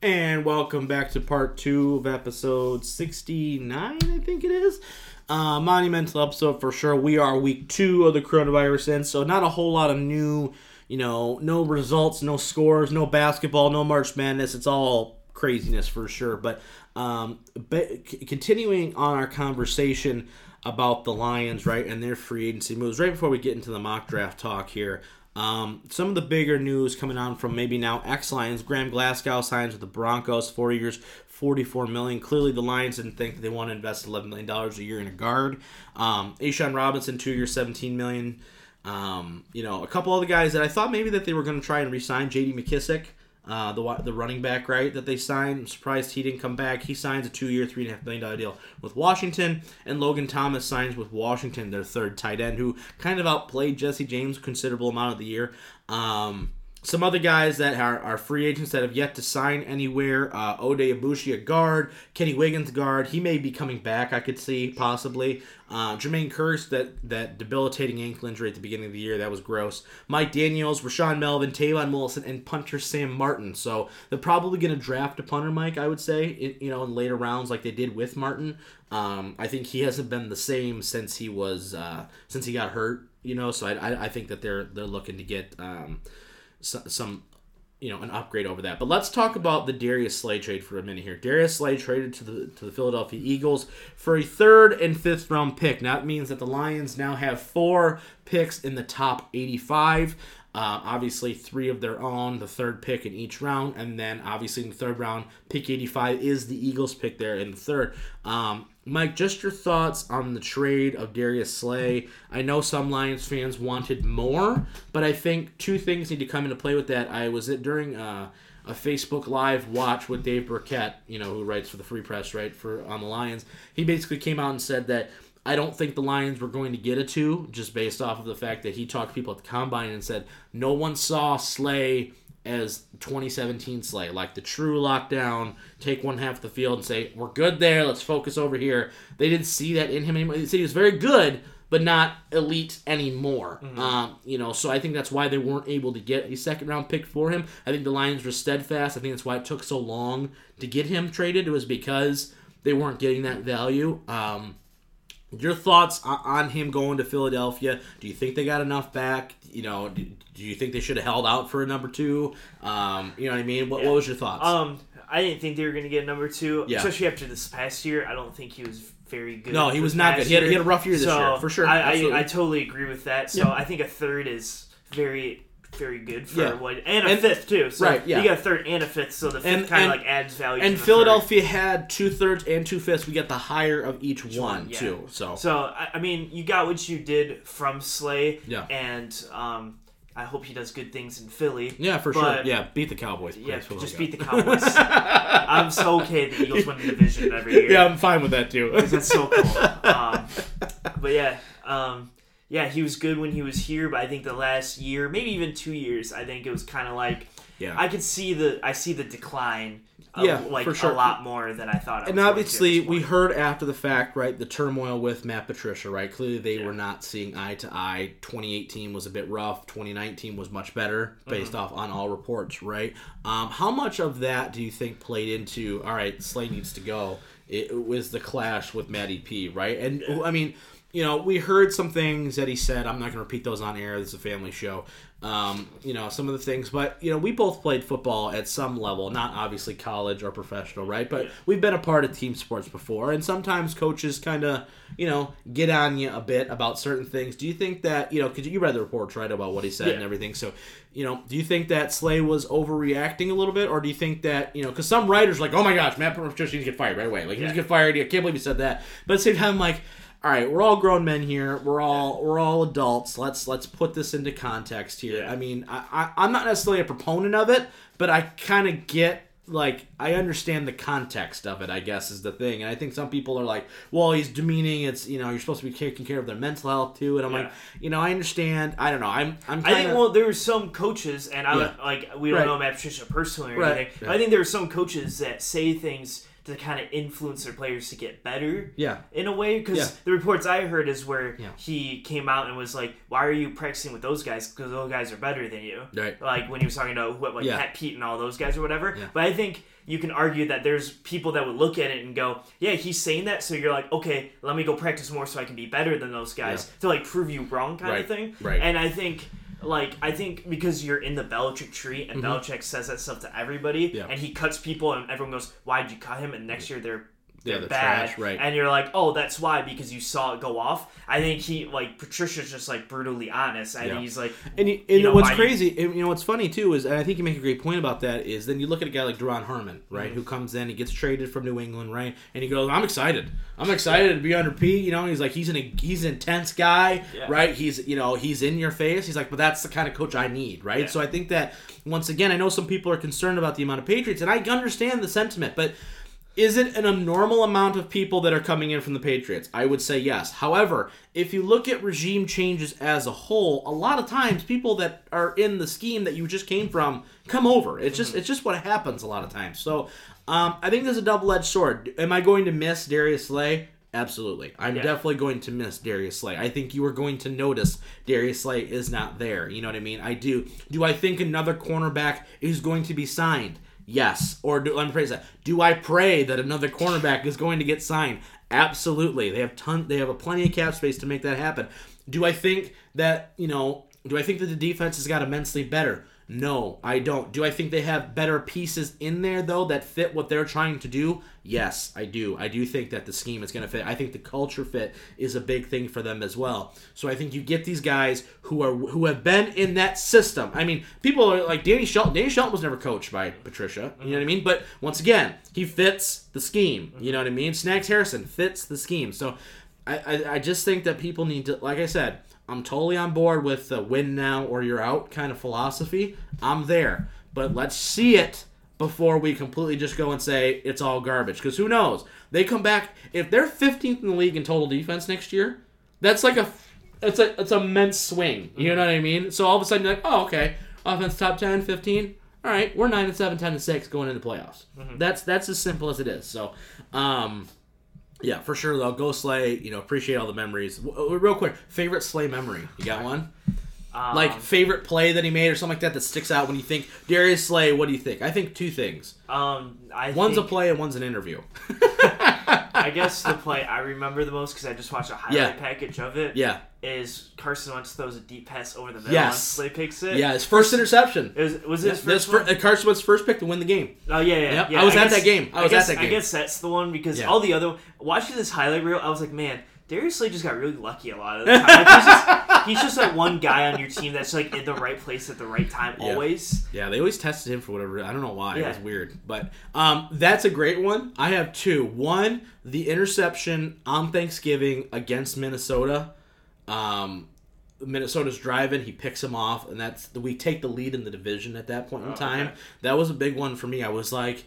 And welcome back to part two of episode 69, I think it is. Uh, monumental episode for sure. We are week two of the coronavirus in, so not a whole lot of new, you know, no results, no scores, no basketball, no March Madness. It's all craziness for sure. But, um, but continuing on our conversation about the Lions, right, and their free agency moves, right before we get into the mock draft talk here. Um, some of the bigger news coming on from maybe now ex Lions. Graham Glasgow signs with the Broncos, four years, forty-four million. Clearly, the Lions didn't think they want to invest eleven million dollars a year in a guard. Um, A'Shawn Robinson, two years, seventeen million. Um, you know, a couple other guys that I thought maybe that they were going to try and resign, J.D. McKissic, uh, the the running back, right? That they signed. I'm surprised he didn't come back. He signs a two-year, three and a half million dollar deal with Washington, and Logan Thomas signs with Washington, their third tight end, who kind of outplayed Jesse James considerable amount of the year. Um, some other guys that are, are free agents that have yet to sign anywhere. Uh, Oday Aboushi, a guard. Kenny Wiggins, guard. He may be coming back. I could see possibly. Uh, Jermaine Kearse, that that debilitating ankle injury at the beginning of the year, that was gross. Mike Daniels, Rashaan Melvin, Tavon Wilson, and punter Sam Martin. So they're probably going to draft a punter, Mike. I would say, in, you know, in later rounds like they did with Martin. Um, I think he hasn't been the same since he was uh, since he got hurt. You know, so I, I, I think that they're they're looking to get. Um, some, you know, an upgrade over that. But let's talk about the Darius Slay trade for a minute here. Darius Slay traded to the to the Philadelphia Eagles for a third and fifth round pick. Now that means that the Lions now have four picks in the top 85. Uh, obviously, three of their own, the third pick in each round, and then obviously in the third round, pick 85 is the Eagles' pick there in the third. Um, Mike, just your thoughts on the trade of Darius Slay. I know some Lions fans wanted more, but I think two things need to come into play with that. I was it during uh, a Facebook Live watch with Dave Birkett, you know, who writes for the Free Press, right, for on the Lions. He basically came out and said that I don't think the Lions were going to get a two, just based off of the fact that he talked to people at the combine and said no one saw Slay as 2017 Slay, like the true lockdown, take one half of the field and say, We're good there, let's focus over here. They didn't see that in him anymore. They said he was very good, but not elite anymore. Mm-hmm. Um, you know, so I think that's why they weren't able to get a second round pick for him. I think the Lions were steadfast. I think that's why it took so long to get him traded. It was because they weren't getting that value. Um, your thoughts on him going to Philadelphia? Do you think they got enough back? You know, do, do you think they should have held out for a number two? Um, you know what I mean? What, yeah. what was your thoughts? Um, I didn't think they were going to get a number two, yeah. especially after this past year. I don't think he was very good. No, he was not good. He had, he had, a rough year this so year, for sure. I, I, I, totally agree with that. So I think a third is very very good for yeah. what and a and, fifth too. So right, yeah. You got a third and a fifth, so the fifth kind of like adds value. And Philadelphia third. had two thirds and two fifths. We got the higher of each, each one, one yeah. too. So so I mean, you got what you did from Slay. Yeah. And um, I hope he does good things in Philly. Yeah, for sure. Yeah, beat the Cowboys. Please, yeah, just beat the Cowboys. I'm so okay the Eagles win the division every year. Yeah, I'm fine with that too. that's so cool. Um, but yeah. Um, yeah, he was good when he was here, but I think the last year, maybe even two years, I think it was kind of like yeah. I could see the I see the decline. Of, yeah, like for sure. a lot more than I thought. I and obviously, we heard after the fact, right, the turmoil with Matt Patricia, right? Clearly, they yeah. were not seeing eye to eye. 2018 was a bit rough. 2019 was much better, based mm-hmm. off on all reports, right? Um, how much of that do you think played into? All right, Slay needs to go. It was the clash with Matty P, right? And. I mean you know, we heard some things that he said. I'm not going to repeat those on air. This is a family show. Um, you know, some of the things, but you know, we both played football at some level, not obviously college or professional, right? But we've been a part of team sports before, and sometimes coaches kind of, you know, get on you a bit about certain things. Do you think that you know? Because you read the reports, right, about what he said yeah. and everything. So, you know, do you think that Slay was overreacting a little bit, or do you think that you know? Because some writers are like, oh my gosh, Matt Patricia needs to get fired right away. Like, he needs to get fired. I can't believe he said that. But at the same time, like all right, we're all grown men here. We're all we're all adults. Let's let's put this into context here. Yeah. I mean, I, I am not necessarily a proponent of it, but I kind of get like I understand the context of it. I guess is the thing, and I think some people are like, well, he's demeaning. It's you know you're supposed to be taking care of their mental health too, and I'm yeah. like, you know, I understand. I don't know. I'm I'm. Kinda, I think well, there were some coaches, and I yeah. like we don't right. know Matt Patricia personally or right. anything. I think there are some coaches that say things to kind of influence their players to get better. Yeah. In a way, because Yeah. the reports I heard is where Yeah. he came out and was like, "Why are you practicing with those guys? Because those guys are better than you." Right. Like when he was talking about what, like Yeah. Pat Pete and all those guys or whatever. But I think you can argue that there's people that would look at it and go, "Yeah, he's saying that," so you're like, "Okay, let me go practice more so I can be better than those guys to like prove you wrong," kind Right. of thing. Right. And I think. Like I think because you're in the Belichick tree and Belichick says that stuff to everybody, Mm-hmm. Yeah. and he cuts people, and everyone goes, "Why'd you cut him?" And next year they're Yeah, they're they're bad, trash, right. And you're like, "Oh, that's why because you saw it go off." I think he like Patricia's just like brutally honest. and Yeah. he's like, And, you, and know, what's crazy, and, you know, what's funny too is, and I think you make a great point about that is, then you look at a guy like Duron Harmon, right, who mm-hmm. comes in, he gets traded from New England, right, and he goes, "I'm excited, I'm excited to be under P." You know, he's like, he's an he's an intense guy, Yeah. right? He's you know, he's in your face. He's like, but that's the kind of coach I need, right? Yeah. So I think that once again, I know some people are concerned about the amount of Patriots, and I understand the sentiment, but. Is it an abnormal amount of people that are coming in from the Patriots? I would say yes. However, if you look at regime changes as a whole, a lot of times people that are in the scheme that you just came from come over. It's just it's just what happens a lot of times. So um, I think there's a double edged sword. Am I going to miss Darius Slay? Absolutely. I'm Yeah. definitely going to miss Darius Slay. I think you are going to notice Darius Slay is not there. You know what I mean? I do. Do I think another cornerback is going to be signed? Yes. Or do, let me phrase that. Do I pray that another cornerback is going to get signed? Absolutely. They have ton. They have a plenty of cap space to make that happen. Do I think that you know? Do I think that the defense has got immensely better? No, I don't. Do I think they have better pieces in there though that fit what they're trying to do? Yes, I do. I do think that the scheme is going to fit. I think the culture fit is a big thing for them as well. So I think you get these guys who are who have been in that system. I mean, people are like Danny Shelton. Danny Shelton was never coached by Patricia. You know what I mean? But once again, he fits the scheme. You know what I mean? Snacks Harrison fits the scheme. So I, I, I just think that people need to, like I said, I'm totally on board with the win now or you're out kind of philosophy. I'm there. But let's see it before we completely just go and say it's all garbage. Because who knows? They come back. If they're 15th in the league in total defense next year, that's like a. It's a it's a immense swing. You know what I mean? So all of a sudden you're like, oh okay, offense top 10, 15. All right, we're nine and seven, 10 and six going into playoffs. That's that's as simple as it is. So, um, yeah, for sure though. Go Slay. You know, appreciate all the memories. W- w- real quick, favorite Slay memory. You got one? um, Like favorite play that he made or something like that that sticks out when you think Darius Slay. What do you think? I think two things. um, I One's think, a play and one's an interview. I guess the play I remember the most because I just watched a highlight Yeah. package of it. yeah, is Carson Wentz throws a deep pass over the middle Yes. Slay picks it. yeah. His first interception. It was, was it his first fir- Carson Wentz's first pick to win the game. Oh yeah, yeah, Yep, yeah. I was at guess- that game. I was at guess, that game. I guess that's the one because Yeah. all the other watching this highlight reel, I was like, man, Darius Slay just got really lucky a lot of the time. Like, he's, just, he's just that one guy on your team that's like in the right place at the right time Yeah. always. Yeah, they always tested him for whatever. I don't know why. It Yeah. was weird, but um, that's a great one. I have two. One, the interception on Thanksgiving against Minnesota. Um, Minnesota's driving. He picks him off, and that's we take the lead in the division at that point in Oh, time. okay. That was a big one for me. I was like,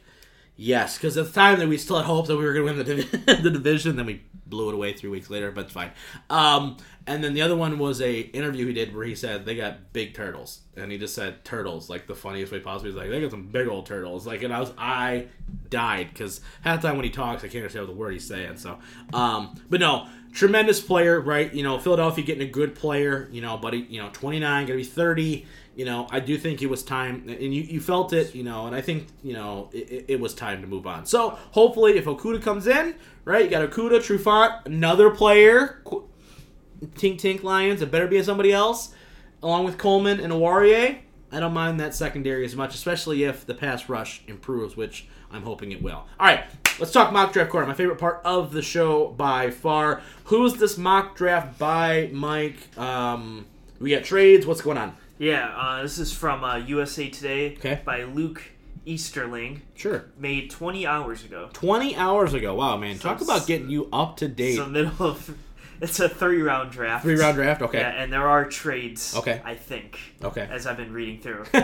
yes, because at the time that we still had hope that we were going to win the, the division. Then we blew it away three weeks later, but it's fine. Um, and then the other one was a interview he did where he said they got big turtles, and he just said turtles like the funniest way possible. He's like they got some big old turtles. Like, and I was I died because half the time when he talks, I can't understand what the word he's saying. So, um, but no. Tremendous player, right? You know, Philadelphia getting a good player, you know, he, you know, 29, gonna be 30. You know, I do think it was time, and you, you felt it, you know, and I think, you know, it, it- was time to move on. So hopefully, if Okudah comes in, right, you got Okudah, Trufant, another player, Tink Tink Lions, it better be somebody else, along with Coleman and Awarie. I don't mind that secondary as much, especially if the pass rush improves, which I'm hoping it will. All right, let's talk mock draft corner. My favorite part of the show by far. Who's this mock draft by Mike? Um, we got trades. What's going on? Yeah, uh, this is from uh, USA Today Okay. by Luke Easterling, Sure. made 20 hours ago. 20 hours ago. Wow, man. Talk about getting you up to date. So middle of it's a three round draft. Three round draft? Okay. Yeah, and there are trades. Okay. I think. Okay. As I've been reading through, All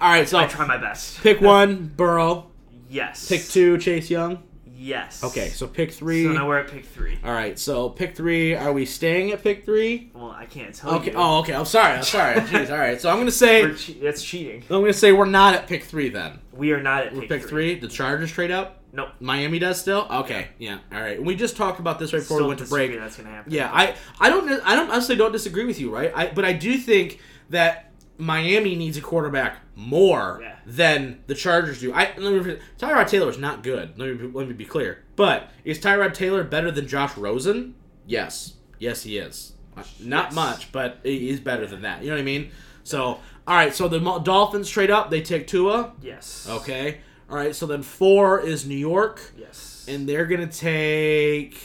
right, so I try my best. pick one, Burrow. Yes. Pick two, Chase Young. Yes. Okay, so pick three. So now we're at pick three. All right, so pick three. Are we staying at pick three? Well, I can't tell Okay. you. Oh, okay. I'm sorry. I'm sorry. Jeez. All right. So I'm gonna say I'm che- that's cheating. gonna say we're not at pick three then. We are not at We're pick, pick three. The Chargers trade up. Nope. Miami does still. Okay, yeah, all right. We just talked about this right before we went to break. That's gonna happen. Yeah, I, I don't, I don't honestly don't disagree with you, right? I, but I do think that Miami needs a quarterback more Yeah. than the Chargers do. I let me, Tyrod Taylor is not good. Let me be- let me be clear. But is Tyrod Taylor better than Josh Rosen? Yes, yes, he is. Uh, not Yes. much, but he's better than that. You know what I mean? So, all right. So the Dolphins trade up. They take Tua. Yes. Okay. All right. So then four is New York Yes. and they're gonna take.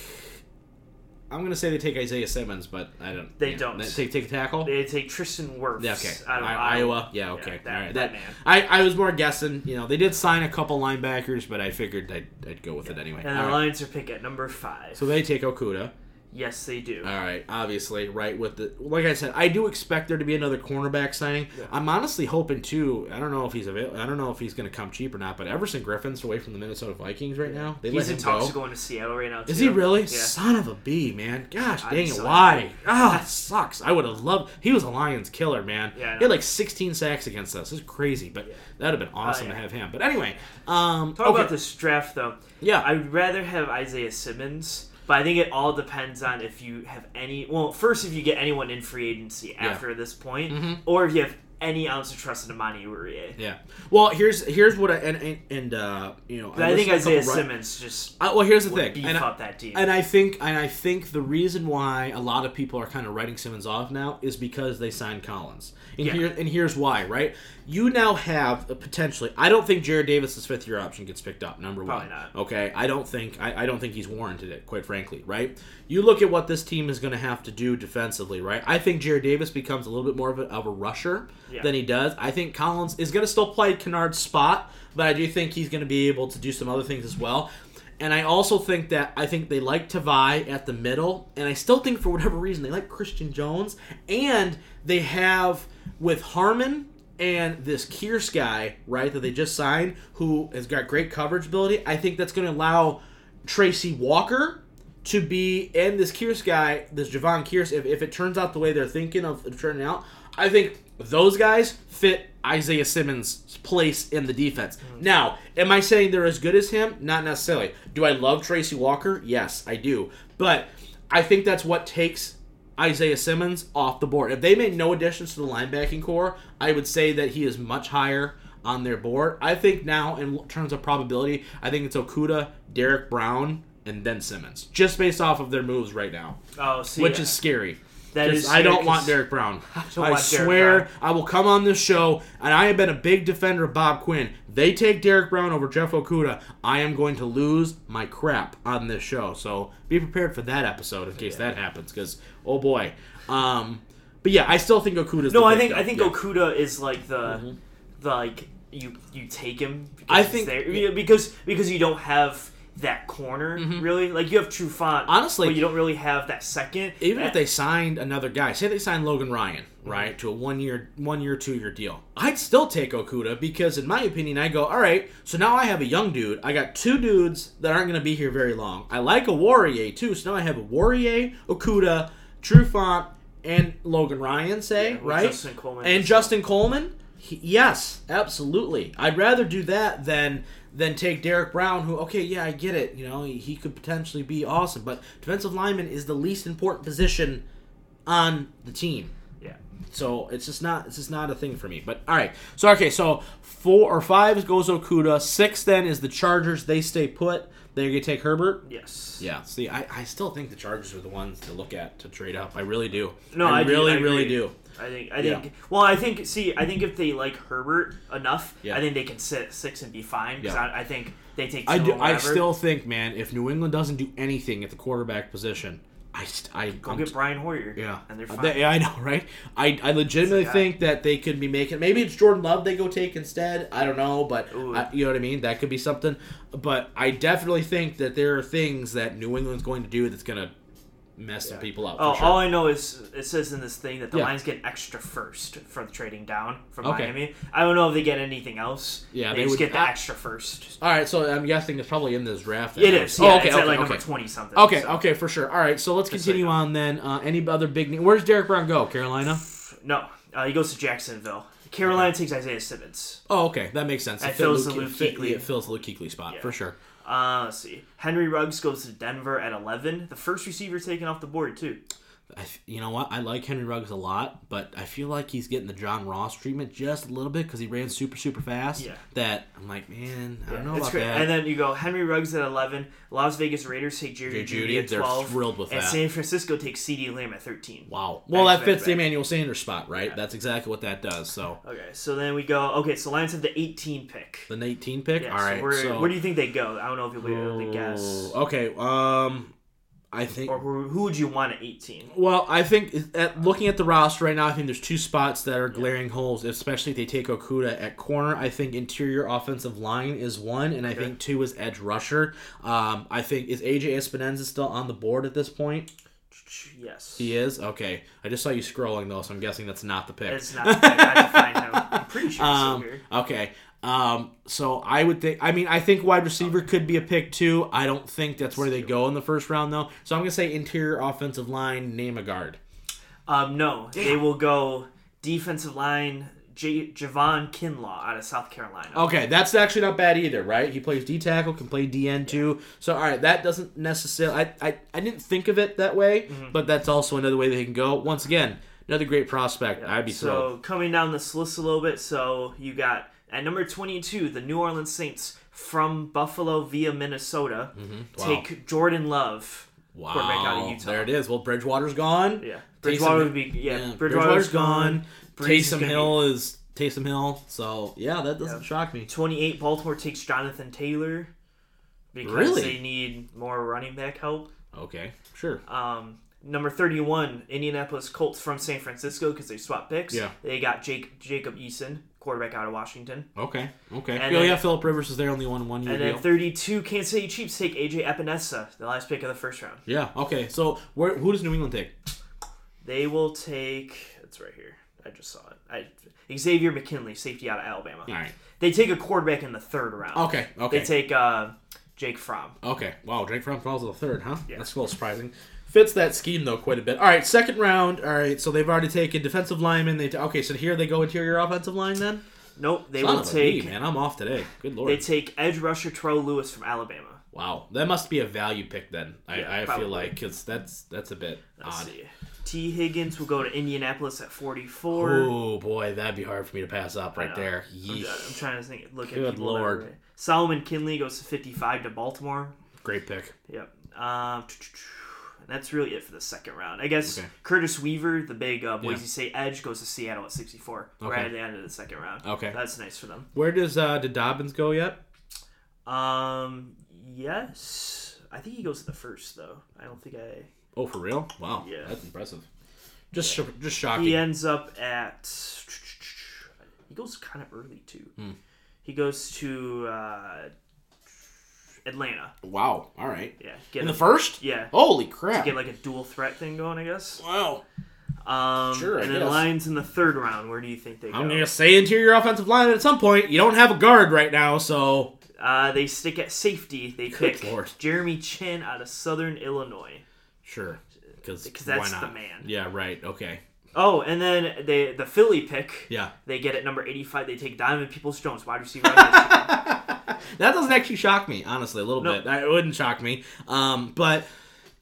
I'm gonna say they take Isaiah Simmons, but I don't. They yeah. don't. They take take a tackle. they take Tristan Wirfs. yeah, okay. Out of I- Iowa. Yeah, okay. that- All right. that That, man. I, I was more guessing. You know, they did sign a couple linebackers, but I figured I'd, I'd go with it anyway. And All the right. Lions are pick at number five. So they take Okudah. Yes, they do. All right, obviously, right with the like I said, I do expect there to be another cornerback signing. I'm honestly hoping too. I don't know if he's available. I don't know if he's going to come cheap or not. But Everson Griffen's away from the Minnesota Vikings right now. They He's in talks go. going to Seattle right now. Is he really? Yeah. Son of a b, man. Gosh dang it, why? Ah, it sucks. I would have loved. He was a Lions killer, man. Yeah, he had like 16 sacks against us. It's crazy, but that'd have been awesome yeah. to have him. But anyway, um, Talk okay. about this draft though. Yeah. I'd rather have Isaiah Simmons, but I think it all depends on if you have any. Well, first, if you get anyone in free agency after this point, or if you have any ounce of trust in Amani Uriye. Yeah. Well, here's here's what I and and, and uh, you know. But I think Isaiah Simmons just Uh, well, here's the thing, beef and I, up that team. and I think and I think the reason why a lot of people are kind of writing Simmons off now is because they signed Collins. And Yeah. here and here's why, right? You now have a potentially. I don't think Jarrad Davis's fifth year option gets picked up. Number Probably one, not. okay. I don't think I, I don't think he's warranted it. Quite frankly, right? You look at what this team is going to have to do defensively, right? I think Jarrad Davis becomes a little bit more of a, of a rusher Yeah. than he does. I think Collins is going to still play Kennard's spot, but I do think he's going to be able to do some other things as well. And I also think that I think they like Tavai at the middle, and I still think for whatever reason they like Christian Jones, and they have with Harmon and this Kearse guy, right, that they just signed, who has got great coverage ability. I think that's going to allow Tracy Walker to be and this Kearse guy, this Javon Kearse, if, if it turns out the way they're thinking of it turning out, I think those guys fit Isaiah Simmons' place in the defense. Hmm. Now, am I saying they're as good as him? Not necessarily. Do I love Tracy Walker? Yes, I do. But I think that's what takes Isaiah Simmons off the board. If they made no additions to the linebacking core, I would say that he is much higher on their board. I think now, in terms of probability, I think it's Okudah, Derrick Brown, and then Simmons, just based off of their moves right now, oh, see, which is scary. That 'Cause is I don't want Derrick Brown. don't I swear Brown. I will come on this show, and I have been a big defender of Bob Quinn. They take Derrick Brown over Jeff Okudah. I am going to lose my crap on this show. So be prepared for that episode in case that happens, because oh boy. Um, but yeah, I still think Okudah's. No, the I think though. I think Yeah. Mm-hmm. Okudah is like the the like you you take him. Because I think- there. Yeah, because because you don't have that corner really. Like you have Trufant, Mm-hmm. Honestly- but you don't really have that second. Even if they signed another guy, say they signed Logan Ryan, right, to a one year, one year, two year deal, I'd still take Okudah because, in my opinion, I go, all right, so now I have a young dude. I got two dudes that aren't going to be here very long. I like a Warrior too, so now I have a Warrior, Okudah, Trufant, and Logan Ryan, say, with right, Justin Coleman. and Justin Coleman. He- yes, absolutely. I'd rather do that than than take Derrick Brown, who okay, yeah, I get it. You know, he, could potentially be awesome, but defensive lineman is the least important position on the team. yeah. So it's just not it's just not a thing for me. But all right, so okay, so four or five goes Okudah. Six then is the Chargers. They stay put. They're gonna take Herbert. Yes. Yeah. See, I, I still think the Chargers are the ones to look at to trade up. I really do. No, I, I really really do. I think I Yeah. think well I think see I think if they like Herbert enough Yeah. I think they can sit six and be fine because Yeah. I, I think they take I do. I still think, man, if New England doesn't do anything at the quarterback position, I st- I go I'm get Brian Hoyer Yeah, and they're fine they- yeah, I know, right? I, I legitimately think that they could be making. Maybe it's Jordan Love they go take instead. I don't know, but I, you know what I mean. That could be something. But I definitely think that there are things that New England's going to do that's going to mess some people up. For Oh, sure. all I know is it says in this thing that the Yeah. Lions get extra first for the trading down from Okay. Miami. I don't know if they get anything else. Yeah, they, they just would- get the extra first. all right, so I'm guessing it's probably in this draft. then, It. Oh, Yeah, okay, it's okay, at like okay. number twenty something. Okay, so. okay, for sure. All right, so let's Just continue on then. Uh, any other big name? Where's Derrick Brown go? Carolina. No, uh, he goes to Jacksonville. Carolina takes Isaiah Simmons. Oh, okay, that makes sense. It fills the Luke- Luke fit- It fills the Luke spot Yeah. for sure. Uh, let's see. Henry Ruggs goes to Denver at 11. The first receiver taken off the board, too. You know what? I like Henry Ruggs a lot, but I feel like he's getting the John Ross treatment just a little bit because he ran super, super fast. Yeah. That I'm like, man, I don't know about great. that. And then you go Henry Ruggs at 11. Las Vegas Raiders take Jerry Jerry Judy Jeudy, at they're 12. thrilled with and that. San Francisco takes CeeDee Lamb at 13. wow. Well, Back that back fits the. Emmanuel Sanders spot, right? That's exactly what that does. So Okay, so then we go. Okay, so Lions have the 18 pick. the 18 pick. Yeah, All so right. so where do you think they go? I don't know if you'll be able to guess. Oh, Okay. Um, I think. Or who, who would you want at 18? Well, I think at looking at the roster right now, I think there's two spots that are glaring holes, especially if they take Okudah at corner. I think interior offensive line is one, and I think two is edge rusher. Um, I think is AJ Epenesa still on the board at this point? Yes. He is. Okay, I just saw you scrolling though, so I'm guessing that's not the pick. It's not. the pick. I have to find him. I'm pretty sure it's Um, okay. Um, so I would think. I mean, I think wide receiver could be a pick too. I don't think that's where they go in the first round though. So I'm gonna say interior offensive line. Name a guard. Um, no, they will go defensive line. J- Javon Kinlaw out of South Carolina. Okay, that's actually not bad either, right? He plays D tackle, can play DN too. So all right, that doesn't necessarily. I I, I didn't think of it that way, Mm-hmm. but that's also another way they can go. Once again, another great prospect. I'd be so thrilled. coming down this list a little bit, so you got at number 22 the New Orleans Saints from Buffalo via Minnesota Mm-hmm. Wow. take Jordan Love. quarterback out of Wow, Utah. there it is. Well, Bridgewater's gone. Yeah, Taysom- Bridgewater would be yeah. Yeah, Bridgewater's gone. Brees Taysom Hill is Taysom Hill. So yeah, that doesn't Yeah. shock me. 28 Baltimore takes Jonathan Taylor because Really? they need more running back help. Okay, sure. Um, number 31 Indianapolis Colts from San Francisco because they swapped picks. Yeah. they got Jake Jacob Eason, quarterback out of Washington. Okay, okay. And yeah, then- yeah. Philip Rivers is there only one one year And deal. then 32 Kansas City Chiefs take AJ Epenesa, the last pick of the first round. yeah. Okay. So where who does New England take? They will take. It's right here. I just saw it. I, Xavier McKinney, safety out of Alabama. All right. They take a quarterback in the third round. Okay. Okay. They take uh, Jake Fromm. Okay. Wow, Jake Fromm falls to the third, huh? Yeah. That's a little surprising. Fits that scheme though quite a bit. All right, second round. All right, so they've already taken defensive lineman. They ta- okay, so here they go interior offensive line then. Nope. They Son will take. bee, man. I'm off today. Good lord. They take edge rusher Terrell Lewis from Alabama. wow, that must be a value pick then. I, Yeah, I feel like because that's that's a bit Let's odd. see. Tee Higgins will go to Indianapolis at 44. Oh boy, that'd be hard for me to pass up right there. I'm, I'm trying to think. Look at Good people lord. Solomon Kindley goes to 55 to Baltimore. Great pick. Yep. And that's really it for the second round. I guess Okay. Curtis Weaver, the big uh, Boise Yeah. State edge, goes to Seattle at 64, Okay. right at the end of the second round. Okay. That's nice for them. Where does uh did Dobbins go yet? Um, yes. I think he goes to the first, though. I don't think I. Oh, for real? Wow. Yeah. That's impressive. Just sh- just shocking. He ends up at. He goes kind of early, too. Hmm. He goes to uh, Atlanta. Wow. All right. Yeah. Get In the first? Yeah. Holy crap. Get like a dual threat thing going, I guess. wow. Um, Sure, I and then guess. Lions in the third round. Where do you think they go? I'm gonna say interior offensive line at some point. You don't have a guard right now, so Uh, they stick at safety. They pick lord. Jeremy Chinn out of Southern Illinois. sure. Because that's why the man. Yeah. Right. Okay. Oh, and then they the Philly pick. Yeah. They get at number 85. They take Diamond Peoples Jones, wide receiver. out of Michigan. That doesn't actually shock me, honestly, a little No. bit. That wouldn't shock me. Um, but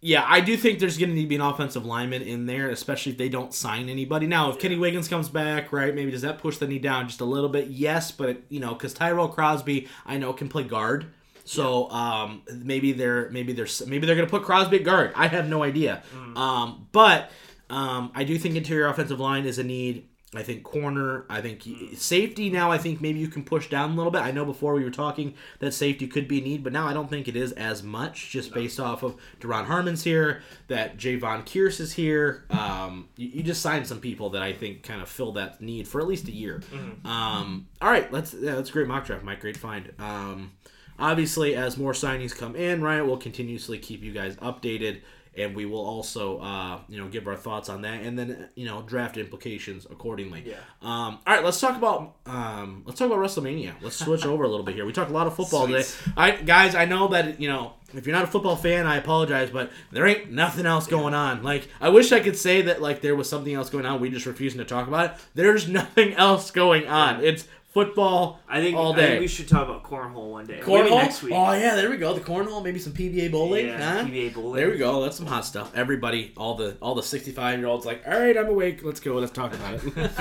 yeah, I do think there's going to need to be an offensive lineman in there, especially if they don't sign anybody. Now, if Kenny Wiggins comes back, right, maybe does that push the knee down just a little bit? Yes, but it, you know, because Tyrell Crosby, I know can play guard. So um, maybe they're maybe they're maybe they're gonna put Crosby at guard. I have no idea. Um, but um, I do think interior offensive line is a need. I think corner. I think safety now. I think maybe you can push down a little bit. I know before we were talking that safety could be a need, but now I don't think it is as much, just based off of Duron Harmon's here, that Javon Kearse is here. Um, you, you just signed some people that I think kind of fill that need for at least a year. Um, all right, let's. Yeah, that's a great mock draft, Mike. Great find. Um, obviously, as more signings come in, right, we'll continuously keep you guys updated and we will also uh, you know give our thoughts on that and then you know draft implications accordingly. Yeah. um, all right let's talk about um, let's talk about wrestlemania. Let's switch over a little bit here. We talked a lot of football Sweet. today I, guys i know that you know if you're not a football fan i apologize but there ain't nothing else going on. Like i wish i could say that like there was something else going on. We just refusing to talk about it. There's nothing else going on. It's football I think all I day. think we should talk about cornhole one day. Maybe cornhole next week. Oh yeah, there we go. The cornhole, maybe some PBA bowling. yeah, huh? PBA bowling. There we go. That's some hot stuff. Everybody, all the all the sixty five year olds, like, all right, I'm awake. Let's go. Let's talk about it.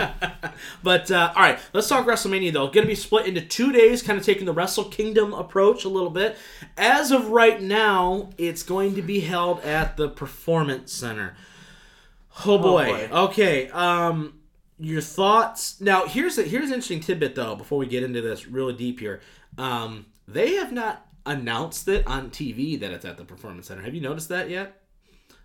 but uh, all right, let's talk WrestleMania though. Going to be split into two days, kind of taking the Wrestle Kingdom approach a little bit. As of right now, it's going to be held at the Performance Center. Oh boy. boy. Okay. Um, your thoughts. Now, here's a here's an interesting tidbit though. Before we get into this really deep here, um, they have not announced it on TV that it's at the Performance Center. Have you noticed that yet?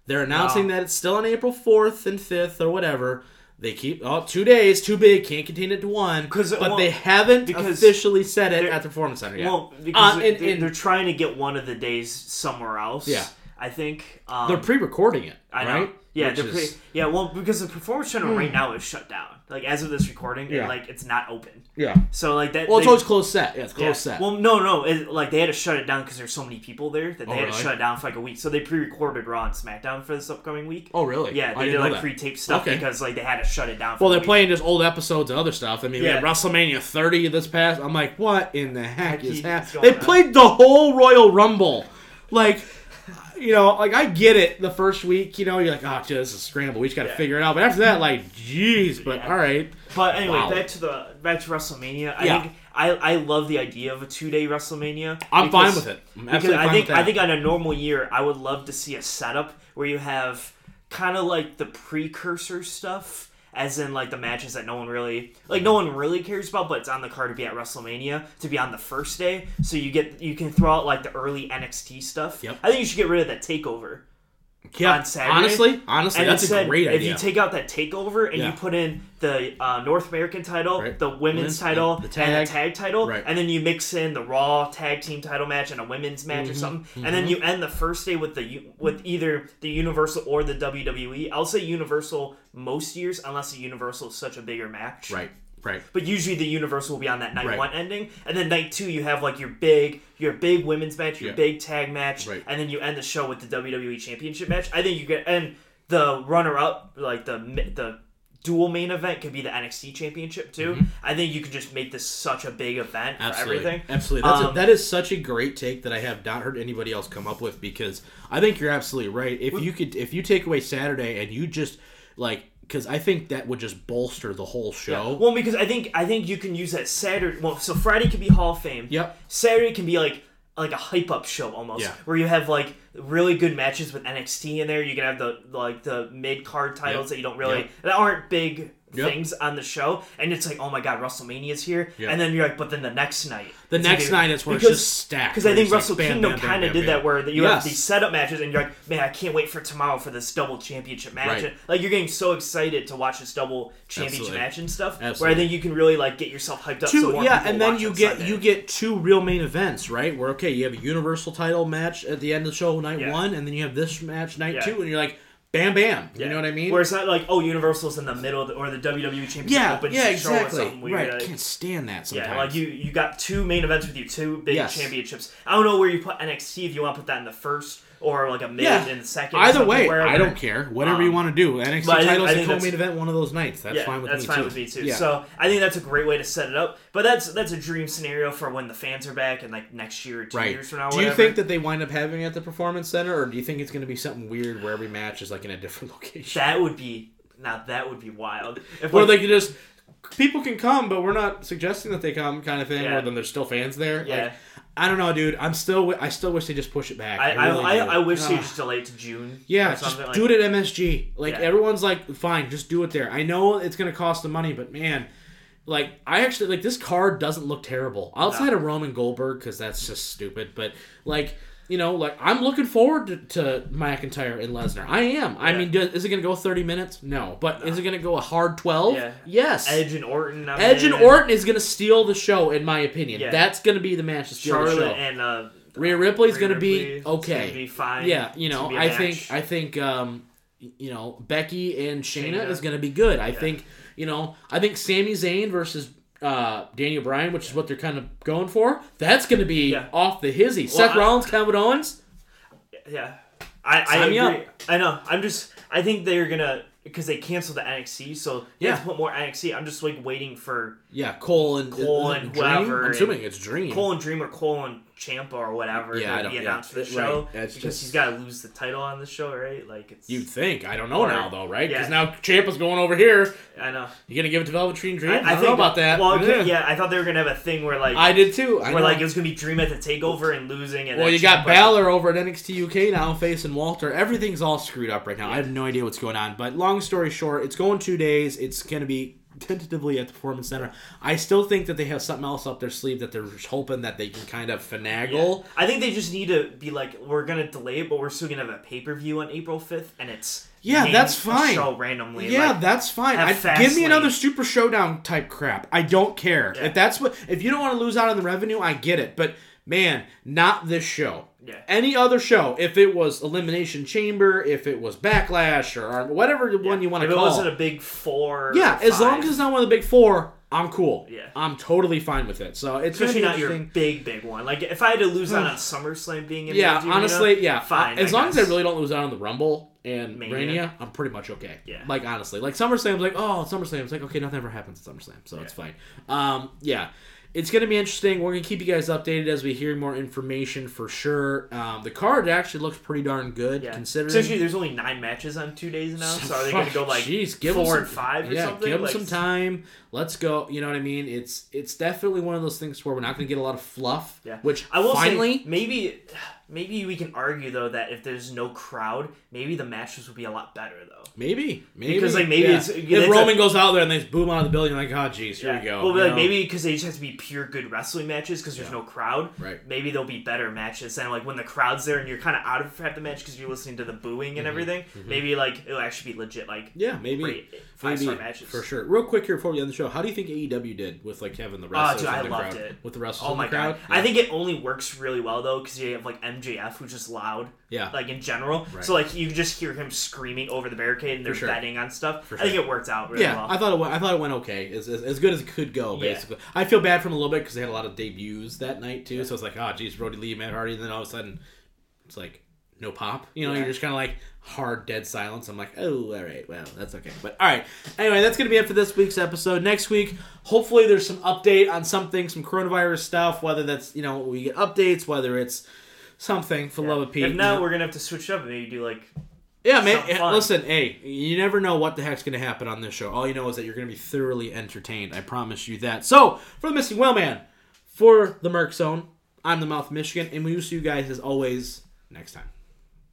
They're announcing No. that it's still on April fourth and fifth or whatever. They keep oh two days too big can't contain it to one 'Cause, but well, they haven't officially said it at the performance center yet. Well, because Uh, and- they're- and- they're trying to get one of the days somewhere else. Yeah. I think. Um, they're pre-recording it, I know. right? Yeah, Which they're is- pre- yeah. Well, because the performance center right hmm. now is shut down. Like as of this recording, Yeah. it, like it's not open. yeah. So like that. Well, it's they- always closed set. Yeah, it's yeah. closed set. Well, no, no. It, like they had to shut it down because there's so many people there that oh, they Oh, had really? to shut it down for like a week. So they pre-recorded Raw and SmackDown for this upcoming week. oh, really? Yeah, they didn't did know like that. pre-tape stuff Okay. because like they had to shut it down. For Well, a they're week. playing just old episodes and other stuff. I mean, we Yeah. had WrestleMania 30 this past. I'm like, what in the heck Heck is happening? going They on? played the whole Royal Rumble. Like, you know, like I get it. The first week, you know, you're like, oh, this is a scramble. We just got to Yeah. figure it out. But after that, like, jeez. But Yeah. all right. But anyway, Wow. back to the back to WrestleMania. I Yeah. think I, I love the idea of a two day WrestleMania. I'm fine with it. I'm Because absolutely I fine think with that. I think on a normal year, I would love to see a setup where you have kind of like the precursor stuff, as in like the matches that no one really like, no one really cares about, but it's on the card to be at WrestleMania to be on the first day. So you get you can throw out like the early NXT stuff. Yep. I think you should get rid of that takeover. Yeah, on Saturday. honestly, honestly, And that's a great idea. if you take out that takeover and Yeah. you put in the uh, North American title, Right. the women's Women's, title, the- and the tag title, Right. and then you mix in the Raw tag team title match and a women's match Mm-hmm. or something, and then you end the first day with the with either the Universal or the WWE. I'll say Universal most years, unless the Universal is such a bigger match. right, right. But usually the Universal will be on that night Right. one ending, and then night two you have like your big, your big women's match, your Yeah. big tag match, Right. and then you end the show with the WWE Championship match. I think you get and the runner up, like the the dual main event, could be the NXT Championship too. I think you could just make this such a big event Mm-hmm. Absolutely. for everything. Absolutely. That's a, Um, that is such a great take that I have not heard anybody else come up with because I think you're absolutely right. If you could, if you take away Saturday and you just like, because I think that would just bolster the whole show. Well, because I think I think you can use that Saturday. Well, so Friday could be Hall of Fame. Yep. Saturday can be like like a hype up show almost, Yeah. where you have like really good matches with NXT in there. You can have the like the mid card titles Yep. that you don't really Yep. that aren't big Yep. things on the show, and it's like oh my god, WrestleMania's here, Yep. and then you're like, but then the next night, The next night is where it's because- just stacked. because I think it's like Wrestle Kingdom kind of did bam. that, where you Yes. have these setup matches, and you're like, man, I can't wait for tomorrow for this double championship match. Right. Like you're getting so excited to watch this double championship Absolutely. match and stuff. Where I think you can really like get yourself hyped up. so Two, more yeah, and then you get Sunday. you get two real main events, right? Where okay, you have a Universal title match at the end of the show night Yeah. one, and then you have this match night Yeah. two, and you're like, bam, bam. You know what I mean? Where it's not like, oh, Universal's in the middle, the, or the WWE Championship yeah, opens yeah, the show or exactly. something weird. Right, like- can't stand that sometimes. yeah, like you you got two main events with you, two big Yes. championships. I don't know where you put NXT if you want to put that in the first or like a mid Yeah. in the second. Either way, wherever. I don't care. Whatever you Um, want to do. NXT but titles I a think co-main event one of those nights. That's yeah, fine with me. that's me fine too. with me too. Yeah. So I think that's a great way to set it up. But that's that's a dream scenario for when the fans are back and like next year or two right. years from now. do you whatever. think that they wind up having it at the performance center, or do you think it's going to be something weird where every match is like in a different location? that would be now that would be wild? If Where like, they can just people can come, but we're not suggesting that they come, kind of thing. Yeah. Or then there's still fans there. Yeah. Like, I don't know, dude. I'm still. I still wish they just push it back. I I, really I. I wish they ah. just delay it to June. Yeah, or just like do it at MSG. Like Yeah. everyone's like, fine, just do it there. I know it's gonna cost the money, but man, like I actually like this card doesn't look terrible outside of Roman Goldberg because that's just stupid. But like you know, like I'm looking forward to, to McIntyre and Lesnar. I am. I mean, do, is it gonna go 30 minutes? No, but is it gonna go a hard 12? Yeah. Yes. Edge and Orton. I'm Edge and Orton is gonna steal the show, in my opinion. Yeah. That's gonna be the match to steal the show. And uh, Rhea Ripley's Rhea gonna be okay. be fine. Yeah, you know, gonna be a I match. think I think um, you know Becky and Shayna, Shayna. is going to be good. I think you know I think Sami Zayn versus uh, Daniel Bryan, which is what they're kind of going for. That's going to be Yeah. off the hizzy. Seth I- Rollins, Kevin Owens. Yeah, I I Sign agree. I know. I'm just. I think they're gonna because they canceled the NXT, so Yeah. put more NXT. I'm just like waiting for Yeah, Cole and Cole it and Dream? whoever, I'm assuming it's Dream. Cole and Dream or Cole and Ciampa or whatever Yeah, to be yeah, announced for the right. show That's because just- he's got to lose the title on the show, right? Like it's You'd think. I don't know Or- now though, right? Because yeah. now Ciampa's going over here. I know. you're gonna give it to Velveteen Dream? I, I, don't I know think about that. Well, yeah. yeah. I thought they were gonna have a thing where like I did too. I where know. like it was gonna be Dream at the takeover and losing, and well, you got Ciampa- Balor over at NXT UK now facing Walter. Everything's all screwed up right now. I have no idea what's going on. But long story short, it's going two days. It's gonna be tentatively at the Performance Center. I still think that they have something else up their sleeve that they're hoping that they can kind of finagle. I think they just need to be like, we're gonna delay it, but we're still gonna have a pay per view on April fifth, and it's Yeah, that's fine. Show randomly, Yeah, like, that's fine. I, give me another Super Showdown type crap. I don't care Yeah. if that's what. If you don't want to lose out on the revenue, I get it. But man, not this show. Yeah. Any other show, if it was Elimination Chamber, if it was Backlash, or, whatever the one you want to call it wasn't a big four. yeah, as long as it's not one of the big four, I'm cool. Yeah. I'm totally fine with it. So it's especially not your big big one. Like if I had to lose out on SummerSlam being in Yeah, the arena, honestly, yeah. fine. As I long as I guess. really don't lose out on the Rumble and Mania. Mania, I'm pretty much okay. Yeah. Like honestly, like SummerSlam's like, oh, SummerSlam's like, okay, nothing ever happens at SummerSlam, so it's fine. Um, yeah. It's gonna be interesting. We're gonna keep you guys updated as we hear more information for sure. Um, the card actually looks pretty darn good Yeah. considering. Essentially, there's only nine matches on two days now, so are they going to go like Jeez, give four some- and five or yeah, something? give them Like, some time. Let's go. You know what I mean? It's it's definitely one of those things where we're not gonna get a lot of fluff. Yeah. Which I will finally, say maybe maybe we can argue though that if there's no crowd, maybe the matches would be a lot better though. Maybe, maybe Because, like, maybe yeah. it's- if it's a- Roman goes out there and they just boom out of the building, like, oh, jeez, here we go. Well, like know? maybe because they just have to be pure good wrestling matches because there's Yeah. no crowd. Right. Maybe there'll be better matches than like when the crowd's there and you're kind of out of half the match because you're listening to the booing Mm-hmm. and everything. Maybe like it'll actually be legit like yeah, maybe, great five maybe star matches for sure. Real quick here before we end the show, how do you think AEW did with like having the Oh, wrestlers dude, I loved crowd? it. With the wrestlers Oh my the crowd, god! I think it only works really well though because you have like MJF who's just loud. Yeah. Like in general, Right. so like you just hear him screaming over the barricade and they're sure. betting on stuff. For I think it worked out really yeah, well. I thought it went. I thought it went okay, as, as, as good as it could go. Yeah. Basically, I feel bad for them a little bit because they had a lot of debuts that night too. So it's like, oh, geez, Brodie Lee, Matt Hardy, and then all of a sudden, it's like no pop. You know, Yeah. you're just kind of like hard dead silence. I'm like, oh, all right, well, that's okay. But all right, anyway, that's gonna be it for this week's episode. Next week, hopefully, there's some update on something, some coronavirus stuff. Whether that's you know we get updates, whether it's something for love of Pete. If not, we're gonna have to switch up and maybe do like Yeah, man. Eh. Listen, hey, you never know what the heck's going to happen on this show. All you know is that you're going to be thoroughly entertained. I promise you that. So, for the Missing Well Man, for the Merc Zone, I'm the Mouth of Michigan, and we will see you guys as always next time.